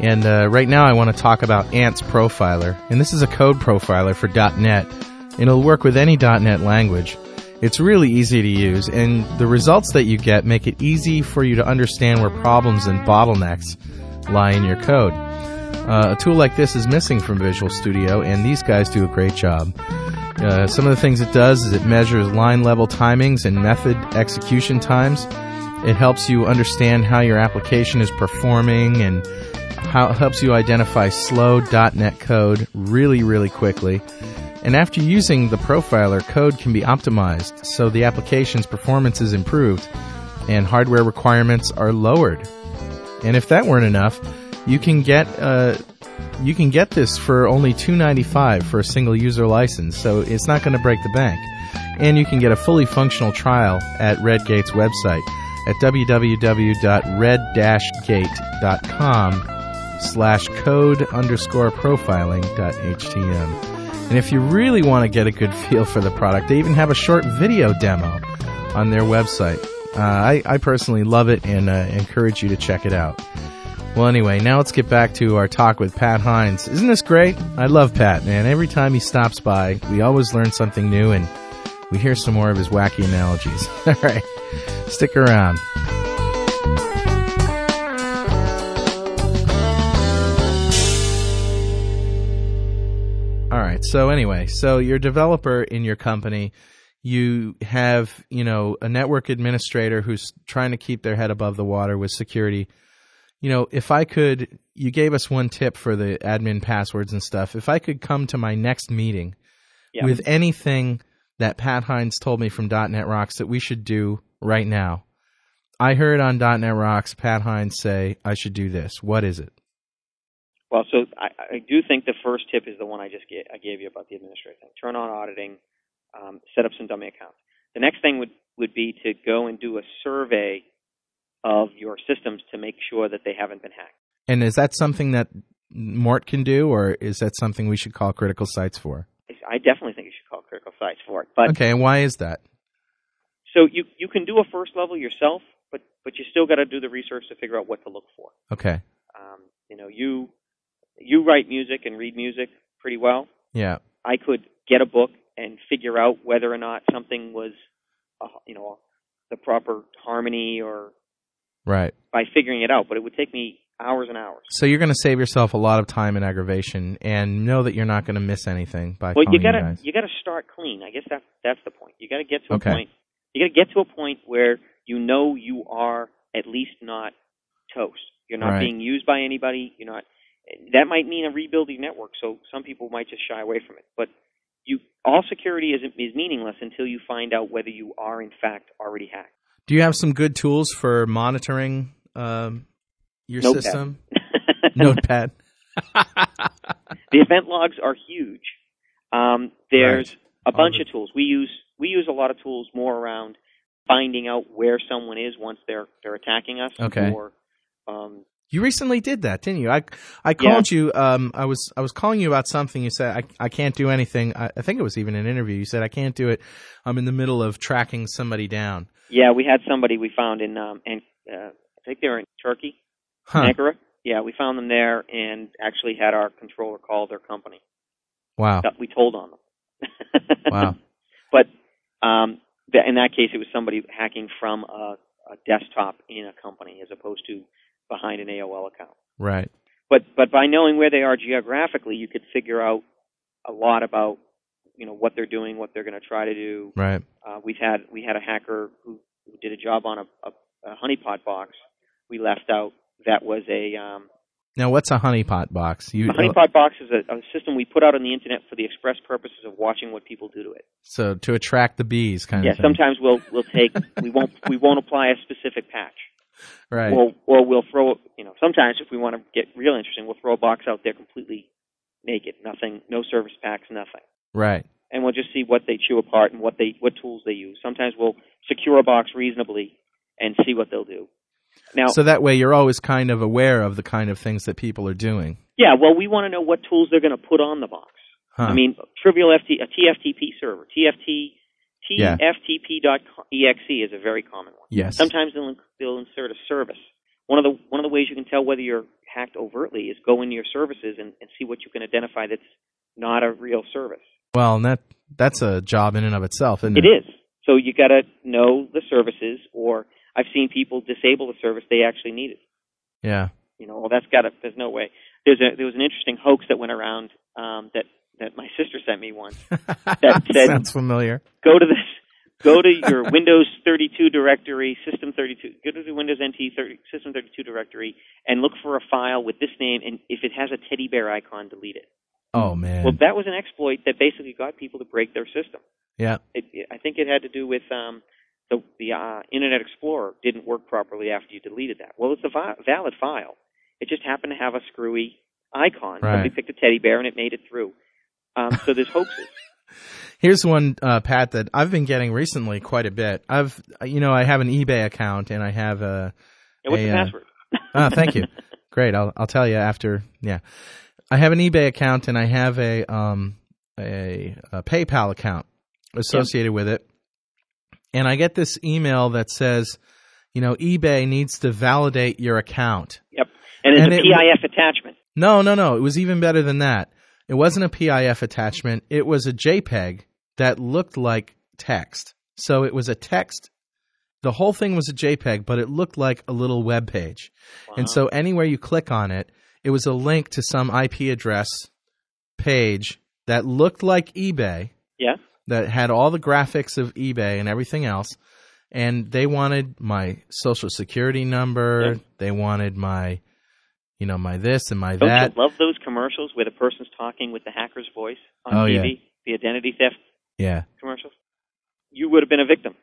And uh, right now I want to talk about ANTS Profiler. And this is a code profiler for .NET. And it'll work with any .NET language. It's really easy to use, and the results that you get make it easy for you to understand where problems and bottlenecks lie in your code. Uh, a tool like this is missing from Visual Studio, and these guys do a great job. Uh, some of the things it does is it measures line level timings and method execution times. It helps you understand how your application is performing and how it helps you identify slow .NET code really, really quickly. And after using the profiler, code can be optimized so the application's performance is improved and hardware requirements are lowered. And if that weren't enough, you can get uh, you can get this for only $2.95 for a single user license, so it's not going to break the bank. And you can get a fully functional trial at Redgate's website at www.red-gate.com slash code underscore profiling dot htm. And if you really want to get a good feel for the product, they even have a short video demo on their website. Uh, I, I personally love it and uh, encourage you to check it out. Well, anyway, now let's get back to our talk with Pat Hynds. Isn't this great? I love Pat, man. Every time he stops by, we always learn something new and we hear some more of his wacky analogies. <laughs> All right, stick around. So anyway, so you're developer in your company. You have, you know, a network administrator who's trying to keep their head above the water with security. You know, if I could, you gave us one tip for the admin passwords and stuff. If I could come to my next meeting Yeah. with anything that Pat Hynds told me from .NET Rocks that we should do right now, I heard on .NET Rocks Pat Hynds say I should do this. What is it? Well, so I, I do think the first tip is the one I just gave, I gave you about the administrator thing. Turn on auditing, um, set up some dummy accounts. The next thing would, would be to go and do a survey of your systems to make sure that they haven't been hacked. And is that something that Mort can do, or is that something we should call CriticalSites for? I definitely think you should call CriticalSites for it. But Okay, and why is that? so you you can do a first level yourself, but but you still got to do the research to figure out what to look for. Okay, Um, you know, you you write music and read music pretty well. yeah, I could get a book and figure out whether or not something was, uh, you know, the proper harmony or right. by figuring it out. But it would take me hours and hours. So you're going to save yourself a lot of time and aggravation, and know that you're not going to miss anything by Well, you gotta you gotta start clean. I guess that's that's the point. You gotta get to Okay. a point. You gotta get to a point where you know you are at least not toast. You're not Right. being used by anybody. You're not. That might mean a rebuilding network. So some people might just shy away from it. But you all security is is meaningless until you find out whether you are in fact already hacked. Do you have some good tools for monitoring um, your Notepad. system? <laughs> Notepad. <laughs> the event logs are huge. Um, there's Right. a bunch the- of tools. We use we use a lot of tools more around finding out where someone is once they're they're attacking us. Okay. Or um, You recently did that, didn't you? I I called you. Um, I was I was calling you about something. You said I I can't do anything. I, I think it was even an interview. You said I can't do it. I'm in the middle of tracking somebody down. yeah, we had somebody we found in um, and uh, I think they were in Turkey, Huh. Ankara. Yeah, we found them there and actually had our controller call their company. Wow. That we told on them. <laughs> Wow. But um, in that case, it was somebody hacking from a, a desktop in a company as opposed to behind an AOL account. Right. But but by knowing where they are geographically, you could figure out a lot about you know what they're doing, what they're going to try to do. Right. Uh, we've had we had a hacker who, who did a job on a, a, a honeypot box. We left out that was a um, Now, what's a honeypot box? You a honeypot box is a, a system we put out on the internet for the express purposes of watching what people do to it. so to attract the bees, kind Yeah, of Yeah. sometimes we'll we'll take we won't we won't apply a specific patch. Right. Or or we'll throw you know sometimes if we want to get real interesting, we'll throw a box out there completely naked, nothing, no service packs, nothing, right. and we'll just see what they chew apart and what they what tools they use. Sometimes we'll secure a box reasonably and see what they'll do. Now, So that way, you're always kind of aware of the kind of things that people are doing. yeah, well, we want to know what tools they're going to put on the box. Huh. I mean, trivial FT, a TFTP server, TFT, Yeah. TFTP.exe is a very common one. yes. Sometimes they'll, they'll insert a service. One of the one of the ways you can tell whether you're hacked overtly is go into your services and, and see what you can identify that's not a real service. Well, and that that's a job in and of itself, isn't it? It is. So you got to know the services, or I've seen people disable the service they actually needed. Yeah. You know, well, that's got to. There's no way. There's a there was an interesting hoax that went around um, that that my sister sent me once. <laughs> that said- sounds familiar. go to this go to your Windows 32 directory, System 32, go to the Windows NT 30, System 32 directory, and look for a file with this name, and if it has a teddy bear icon, delete it. Oh man. Well, that was an exploit that basically got people to break their system. yeah. It, it, I think it had to do with um, the, the uh, Internet Explorer didn't work properly after you deleted that. Well, it's a vi- valid file. It just happened to have a screwy icon. Right. Somebody picked a teddy bear, and it made it through. Um, so there's hoaxes. <laughs> Here's one, uh, Pat, that I've been getting recently quite a bit. I've, you know, I have an eBay account and I have a. And what's a, the uh, password? <laughs> Ah, thank you. Great. I'll I'll tell you after. Yeah, I have an eBay account and I have a um a, a PayPal account associated with it. and I get this email that says, you know, eBay needs to validate your account. Yep. And it's And a it- PIF attachment. No, no, no. It was even better than that. It wasn't a PIF attachment. It was a JPEG that looked like text. So it was a text. The whole thing was a JPEG, but it looked like a little web page. And so anywhere you click on it, it was a link to some IP address page that looked like eBay, Yeah. that had all the graphics of eBay and everything else. And they wanted my social security number. Yeah. They wanted my, you know, my this and my Don't that. love those commercials where the person's talking with the hacker's voice on Oh, TV? yeah. The identity theft Yeah. commercials. You would have been a victim.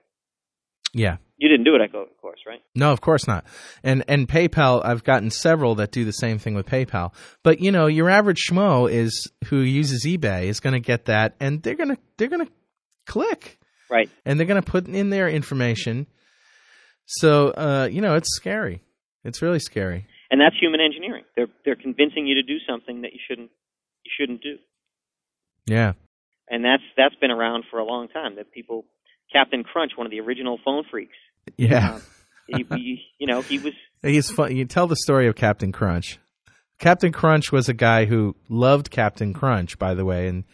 Yeah. You didn't do it, I go, of course, right? No, of course not. And and PayPal, I've gotten several that do the same thing with PayPal. But you know, your average schmo is who uses eBay is going to get that, and they're gonna they're gonna click, Right. and they're gonna put in their information. So uh, you know, it's scary. It's really scary. And that's human engineering. They're they're convincing you to do something that you shouldn't you shouldn't do. Yeah. And that's that's been around for a long time. That people Captain Crunch, one of the original phone freaks, Yeah. um, he, he, you know, he was <laughs> He's fun. You tell the story of Captain Crunch. Captain Crunch was a guy who loved Captain Crunch, by the way, and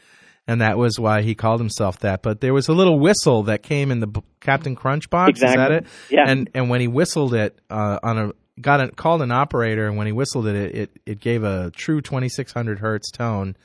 and that was why he called himself that. But there was a little whistle that came in the Captain Crunch box. Is that Exactly. it? Yeah. And and when he whistled it uh, on a got a, called an operator, and when he whistled it, it it, it gave a true twenty six hundred hertz tone,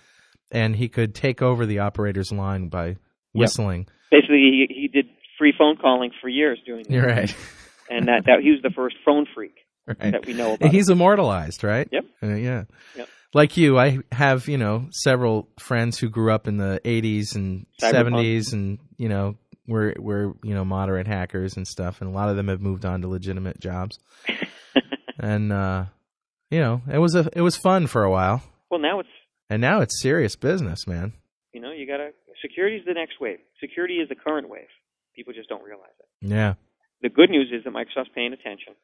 and he could take over the operator's line by whistling. basically he, he did free phone calling for years doing that. You're right. <laughs> And that, that he was the first phone freak right. that we know about. And he's immortalized, right? Yep. Uh, yeah. Yep. Like you, I have you know several friends who grew up in the '80s and Cyberpunk. '70s, and you know were were you know moderate hackers and stuff, and a lot of them have moved on to legitimate jobs. <laughs> and uh, you know, it was a it was fun for a while, well, now it's and now it's serious business, man. you know you gotta security is the next wave. Security is the current wave. People just don't realize it. Yeah. The good news is that Microsoft's paying attention.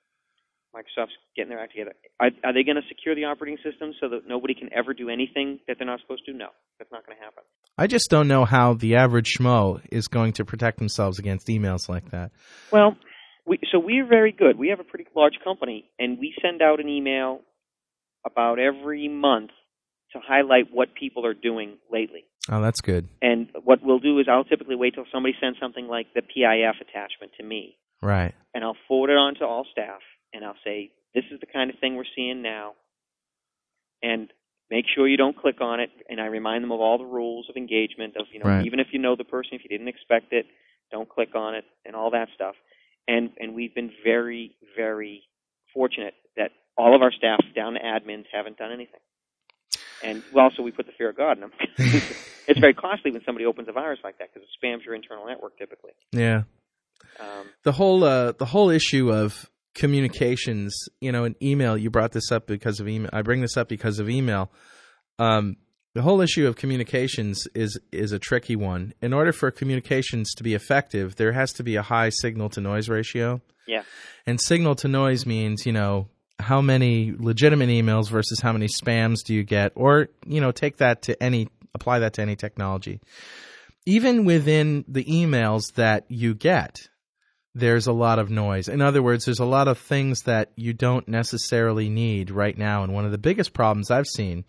Microsoft's getting their act together. Are, are they going to secure the operating system so that nobody can ever do anything that they're not supposed to? No, that's not going to happen. I just don't know how the average schmo is going to protect themselves against emails like that. Well, we, so we're very good. We have a pretty large company, and we send out an email about every month to highlight what people are doing lately. Oh, that's good. And what we'll do is I'll typically wait till somebody sends something like the PIF attachment to me, Right. and I'll forward it on to all staff, and I'll say, this is the kind of thing we're seeing now, and make sure you don't click on it. And I remind them of all the rules of engagement of, you know, Right. even if you know the person, if you didn't expect it, don't click on it, and all that stuff. And and we've been very, very fortunate that all of our staff down to admins haven't done anything. And well, also we put the fear of God in them. <laughs> it's very costly when somebody opens a virus like that because it spams your internal network typically. Yeah. Um, the whole uh, the whole issue of communications, you know, an email. You brought this up because of email. I bring this up because of email. Um, the whole issue of communications is is a tricky one. In order for communications to be effective, there has to be a high signal to noise ratio. yeah, And signal to noise means, you know, how many legitimate emails versus how many spams do you get, or you know, take that to any apply that to any technology. Even within the emails that you get, there's a lot of noise. In other words, there's a lot of things that you don't necessarily need right now. And one of the biggest problems I've seen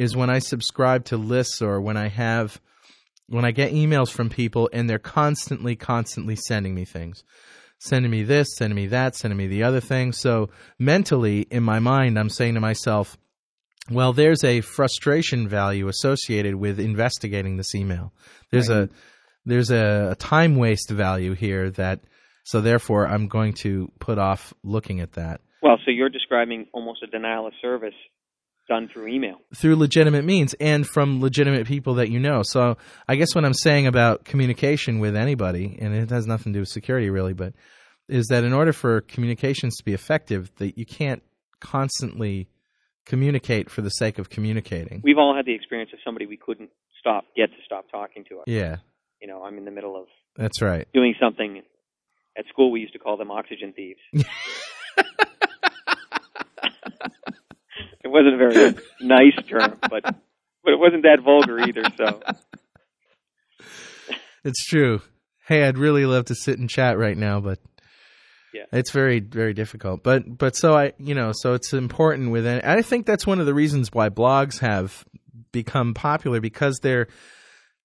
is when I subscribe to lists or when I have when I get emails from people and they're constantly, constantly sending me things. Sending me this, sending me that, sending me the other thing. So mentally, in my mind, I'm saying to myself, well, there's a frustration value associated with investigating this email. There's a there's a, a time waste value here that so therefore I'm going to put off looking at that well, so you're describing almost a denial of service done through email. through legitimate means and from legitimate people that you know. So I guess what I'm saying about communication with anybody, and it has nothing to do with security really, but is that in order for communications to be effective, that you can't constantly communicate for the sake of communicating. We've all had the experience of somebody we couldn't stop get to stop talking to us. Yeah, You know, I'm in the middle of that's right. doing something at school. We used to call them oxygen thieves. <laughs> <laughs> it wasn't a very <laughs> nice term, but but it wasn't that vulgar either. So It's true. hey, I'd really love to sit and chat right now, but Yeah. it's very very difficult. But but so I you know so it's important with it. I think that's one of the reasons why blogs have become popular because they're.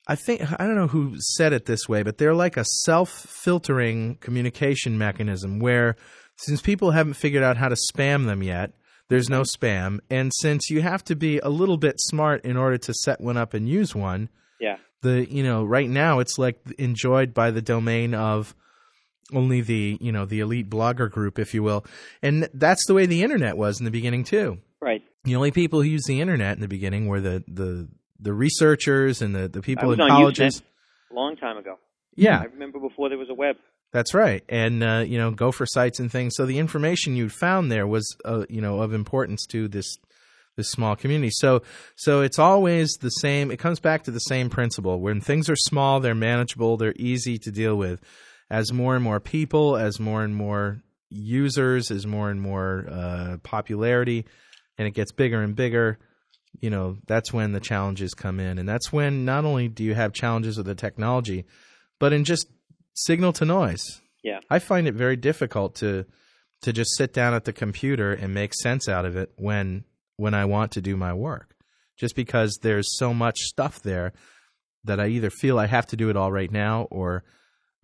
I think I don't know who said it this way, but they're like a self-filtering communication mechanism where since people haven't figured out how to spam them yet, there's no spam, and since you have to be a little bit smart in order to set one up and use one, Yeah. the you know right now it's like enjoyed by the domain of only the you know the elite blogger group if you will and that's the way the internet was in the beginning too Right. the only people who used the internet in the beginning were the the the researchers and the the people in colleges long time ago. yeah I remember before there was a web. That's right. And uh, you know gopher sites and things. So the information you found there was uh, you know of importance to this this small community. So so it's always the same it comes back to the same principle. When things are small they're manageable they're easy to deal with. As more and more people as more and more users as more and more uh, popularity and it gets bigger and bigger you know that's when the challenges come in. And that's when not only do you have challenges with the technology but in just signal to noise Yeah. I find it very difficult to to just sit down at the computer and make sense out of it when when I want to do my work. Just because there's so much stuff there that I either feel I have to do it all right now or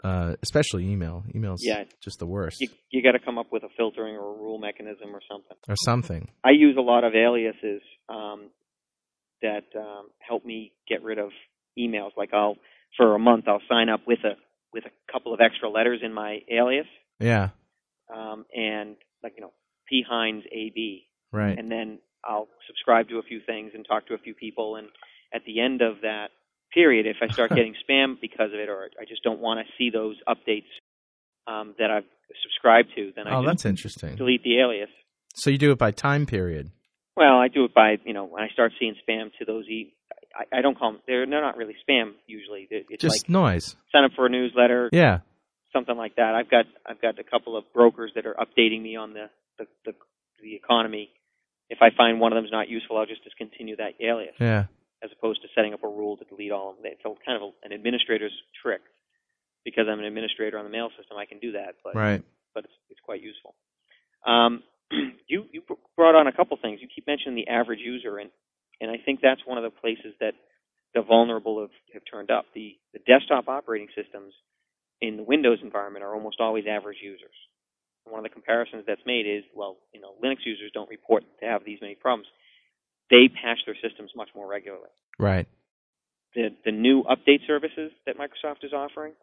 uh, especially email. Email's Yeah. just the worst You you got to come up with a filtering or a rule mechanism or something. or something. I use a lot of aliases um, that um, help me get rid of emails. Like I'll for a month I'll sign up with a with a couple of extra letters in my alias, Yeah, um, and like you know P Hynds AB, right. and then I'll subscribe to a few things and talk to a few people, and at the end of that period, if I start <laughs> getting spam because of it, or I just don't want to see those updates um, that I've subscribed to, then I Oh, just that's interesting. delete the alias. So you do it by time period. Well, I do it by you know when I start seeing spam to those e. I, I don't call them. They're they're not really spam usually. It's Just like noise. sign up for a newsletter, Yeah. something like that. I've got I've got a couple of brokers that are updating me on the the the, the economy. If I find one of them's not useful, I'll just discontinue that alias, Yeah. as opposed to setting up a rule to delete all of them. It's a kind of an administrator's trick. Because I'm an administrator on the mail system, I can do that, but Right. but it's, it's quite useful. Um, <clears throat> you you brought on a couple things. You keep mentioning the average user, and and I think that's one of the places that the vulnerable have, have turned up. The the desktop operating systems in the Windows environment are almost always average users. And one of the comparisons that's made is, well, you know, Linux users don't report to have these many problems. They patch their systems much more regularly. Right. The the new update services that Microsoft is offering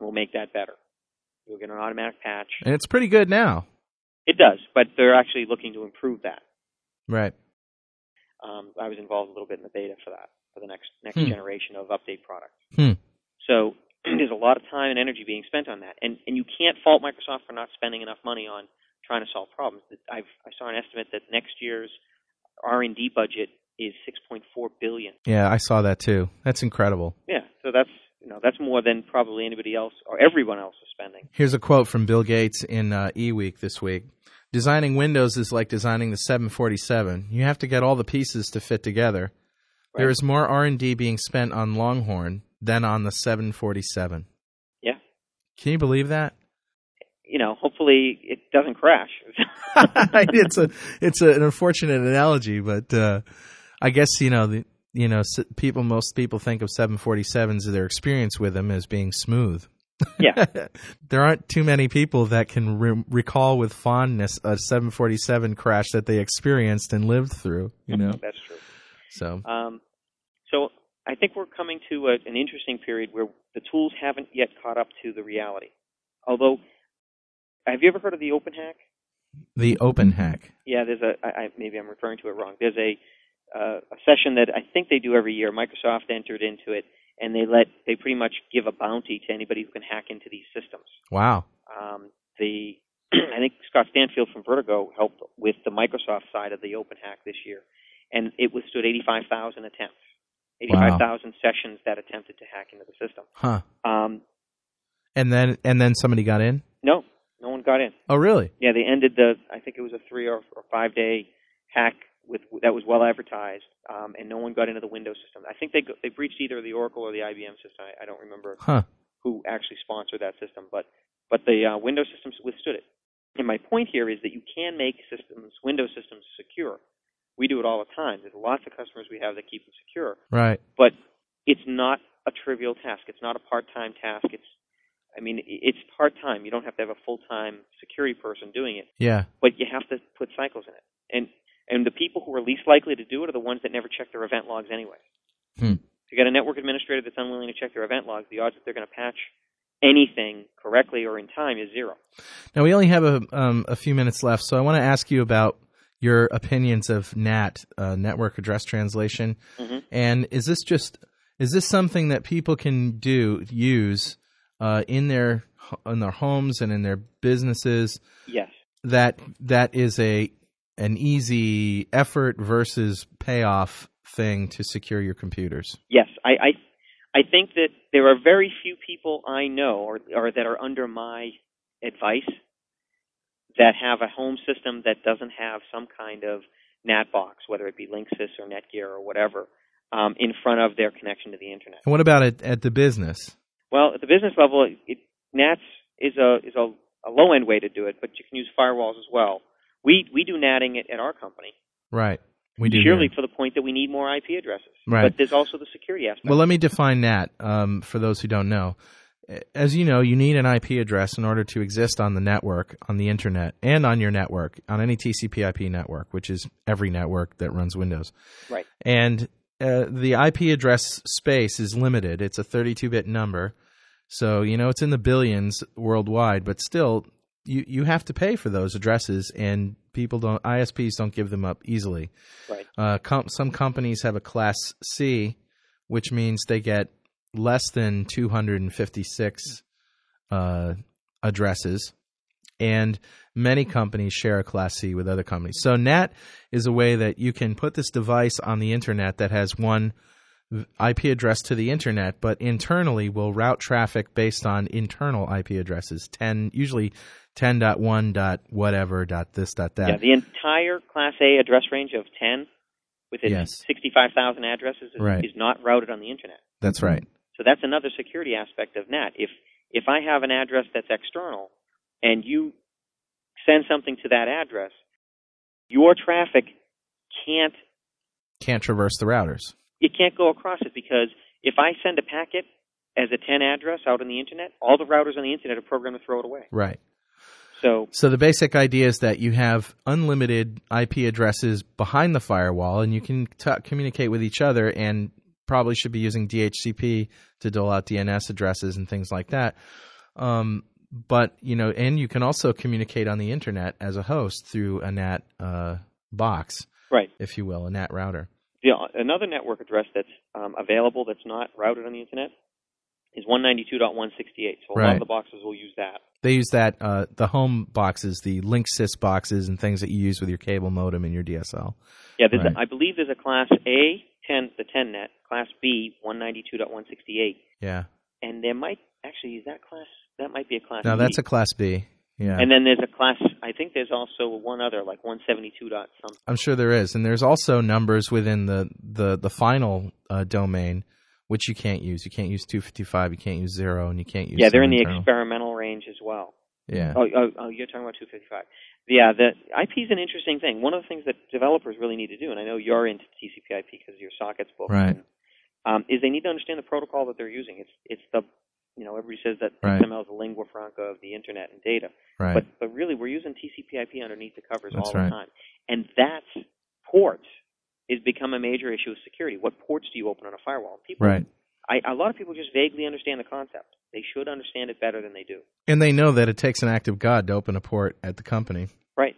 will make that better. You'll get an automatic patch. And it's pretty good now. It does, but they're actually looking to improve that. Right. Um, I was involved a little bit in the beta for that, for the next next Hmm. generation of update products. Hmm. So <clears throat> there's a lot of time and energy being spent on that, and and you can't fault Microsoft for not spending enough money on trying to solve problems. I've I saw an estimate that next year's R and D budget is 6.4 billion. Yeah, I saw that too. That's incredible. Yeah, so that's you know that's more than probably anybody else or everyone else is spending. Here's a quote from Bill Gates in uh, eWeek this week. Designing Windows is like designing the 747. You have to get all the pieces to fit together. There Right. is more R&D being spent on Longhorn than on the 747. Yeah. Can you believe that? You know, hopefully it doesn't crash. <laughs> <laughs> it's a it's a, an unfortunate analogy, but uh, I guess you know the you know people most people think of 747s their experience with them as being smooth. Yeah, <laughs> there aren't too many people that can re- recall with fondness a 747 crash that they experienced and lived through. You know, that's true. so Um, so I think we're coming to a, an interesting period where the tools haven't yet caught up to the reality. Although, have you ever heard of the Open Hack? the open hack. Yeah, there's a. I, I, maybe I'm referring to it wrong. There's a uh, a session that I think they do every year. Microsoft entered into it, and they let they pretty much give a bounty to anybody who can hack into these systems. Wow. Um, the <clears throat> I think Scott Stanfield from Vertigo helped with the Microsoft side of the Open Hack this year, and it withstood 85,000 attempts, 85,000 sessions that attempted to hack into the system. Huh. Um, And then and then somebody got in. no, no one got in. Oh, really? Yeah, they ended the. I think it was a three or, or five day hack with that was well advertised, um, and no one got into the Windows system. I think they go, they breached either the Oracle or the IBM system. I, I don't remember Huh. who actually sponsored that system, but but the uh, Windows systems withstood it. And my point here is that you can make systems, Windows systems, secure. We do it all the time. There's lots of customers we have that keep them secure, Right. but it's not a trivial task. It's not a part-time task. It's, I mean, it's part-time. You don't have to have a full-time security person doing it, Yeah. but you have to put cycles in it. And and the people who are least likely to do it are the ones that never check their event logs anyway. Hmm. If you got a network administrator that's unwilling to check their event logs, the odds that they're going to patch anything correctly or in time is zero. Now we only have a um, a few minutes left, so I want to ask you about your opinions of NAT, uh, network address translation, Mhm. and is this just is this something that people can do use uh, in their in their homes and in their businesses? Yes. That that is a an easy effort versus payoff thing to secure your computers. Yes, I, I I think that there are very few people I know or or that are under my advice that have a home system that doesn't have some kind of NAT box, whether it be Linksys or Netgear or whatever, um, in front of their connection to the internet. And what about it at the business? Well, at the business level, it, NATS is a is a, a low end way to do it, but you can use firewalls as well. We we do NATing at, at our company Right. We do. purely for the point that we need more IP addresses. Right. But there's also the security aspect. Well, let me define that um, for those who don't know. As you know, you need an IP address in order to exist on the network, on the internet, and on your network, on any TCP/IP network, which is every network that runs Windows. right. And uh, the IP address space is limited. It's a 32-bit number, so you know it's in the billions worldwide. But still, you you have to pay for those addresses, and people don't. ISPs don't give them up easily. Right. Uh, com- some companies have a Class C, which means they get less than 256 uh, addresses, and many companies share a Class C with other companies. So NAT is a way that you can put this device on the internet that has one IP address to the internet, but internally will route traffic based on internal IP addresses. Ten, usually 10.1 dot whatever dot this dot that. Yeah, the entire Class A address range of 10 with its Yes. 65,000 addresses is, Right. is not routed on the internet. That's right. So that's another security aspect of NAT. If if I have an address that's external and you send something to that address, your traffic can't Can't traverse the routers. it can't go across it because if I send a packet as a 10 address out on the internet, all the routers on the internet are programmed to throw it away. Right. So So the basic idea is that you have unlimited IP addresses behind the firewall, and you can t- communicate with each other, and probably should be using DHCP to dole out DNS addresses and things like that. Um, but you know, and you can also communicate on the internet as a host through a NAT uh, box, right. if you will, a NAT router. The, another network address that's um, available that's not routed on the internet is 192.168. So a lot of the boxes will use that. They use that uh, the home boxes, the Linksys boxes, and things that you use with your cable modem and your DSL. Yeah, there's Right. a, I believe there's a Class A 10, the 10 net, Class B 192.168, Yeah. and there might actually is that class that might be a Class. Now B. that's a Class B. Yeah. And then there's a class. I think there's also one other, like 172 dot something. I'm sure there is, and there's also numbers within the the the final uh, domain which you can't use. You can't use 255. You can't use zero, and you can't use. Yeah, they're in the internal. experimental range as well. Yeah. Oh, oh, oh, you're talking about 255. Yeah, the IP is an interesting thing. One of the things that developers really need to do, and I know you're into TCP/IP because your sockets book, Right. um, is they need to understand the protocol that they're using. It's it's the you know everybody says that Right. XML is the lingua franca of the internet and data, Right. but but really we're using TCP/IP underneath the covers That's all right. the time, and that's ports is become a major issue of security. What ports do you open on a firewall? People, right. I, a lot of people just vaguely understand the concept. They should understand it better than they do. And they know that it takes an act of God to open a port at the company, Right.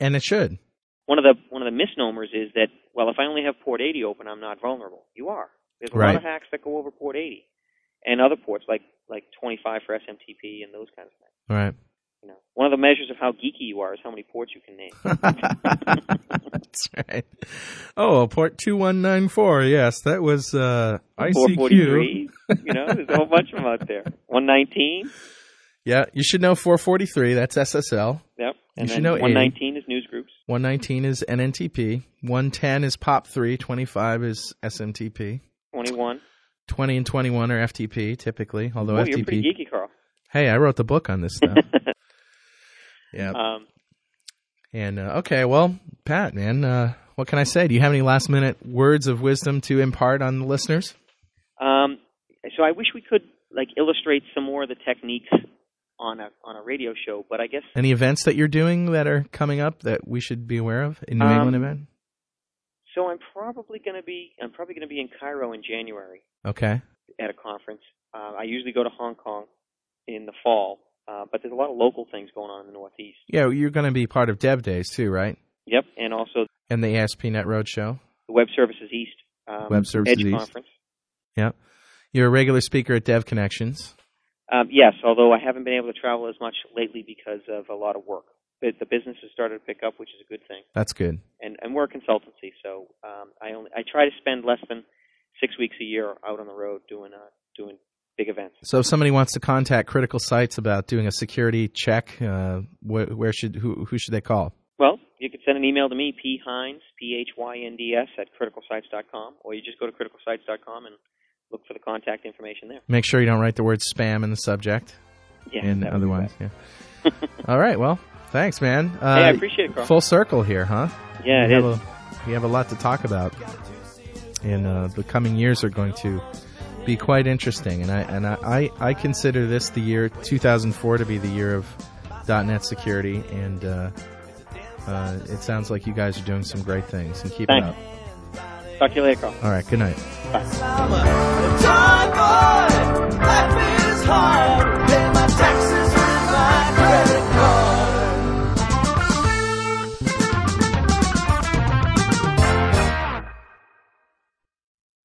and it should. one of the one of the misnomers is that well, if I only have port 80 open, I'm not vulnerable. You are. There's a Right. lot of hacks that go over port 80, and other ports like like 25 for SMTP and those kinds of things. Right. You know, one of the measures of how geeky you are is how many ports you can name. <laughs> That's right. Oh, port two one nine four. Yes, that was uh, ICQ. 443. you know, there's a whole bunch of them out there. 119. Yeah, you should know four forty three. That's SSL. Yep. And should then know 80. 119 is news groups. One nineteen is NNTP. One ten is POP three. Twenty five is SMTP. 21. 20 and 21 are FTP typically, although FTP. you're pretty geeky, Carl. Hey, I wrote the book on this stuff. <laughs> yeah. Um, And uh, okay, well, Pat, man, uh, what can I say? Do you have any last minute words of wisdom to impart on the listeners? um, so I wish we could like illustrate some more of the techniques on a on a radio show, but I guess Any events that you're doing that are coming up that we should be aware of in New Um, England event? so. I'm probably going to be I'm probably going to be in Cairo in January Okay. at a conference. Uh, I usually go to Hong Kong in the fall, uh, but there's a lot of local things going on in the Northeast. Yeah, you're going to be part of Dev Days too, right? Yep, and also And the ASP.NET Roadshow. the Web Services East um, Web Services Edge East. conference. Yep, You're a regular speaker at Dev Connections. Um, yes, although I haven't been able to travel as much lately because of a lot of work. But the business has started to pick up, which is a good thing. That's good. And, and we're a consultancy, so um, I only I try to spend less than six weeks a year out on the road doing uh, doing big events. So if somebody wants to contact CriticalSites about doing a security check, uh, where, where should who, who should they call? Well, you can send an email to me, p hynds p h y n d s at criticalsites.com, or you just go to criticalsites.com and look for the contact information there. Make sure you don't write the word spam in the subject. Yeah, and that would be otherwise, yeah. <laughs> All right. Well, thanks, man. Uh, hey, I appreciate it, Carl. full circle here, huh? yeah, we have, a, we have a lot to talk about, and uh, the coming years are going to be quite interesting. And I and I, I, I consider this the year 2004 to be the year of .NET security. And uh, uh, it sounds like you guys are doing some great things. And keep Thanks. it up. Talk to you later, All right. Good night. Bye.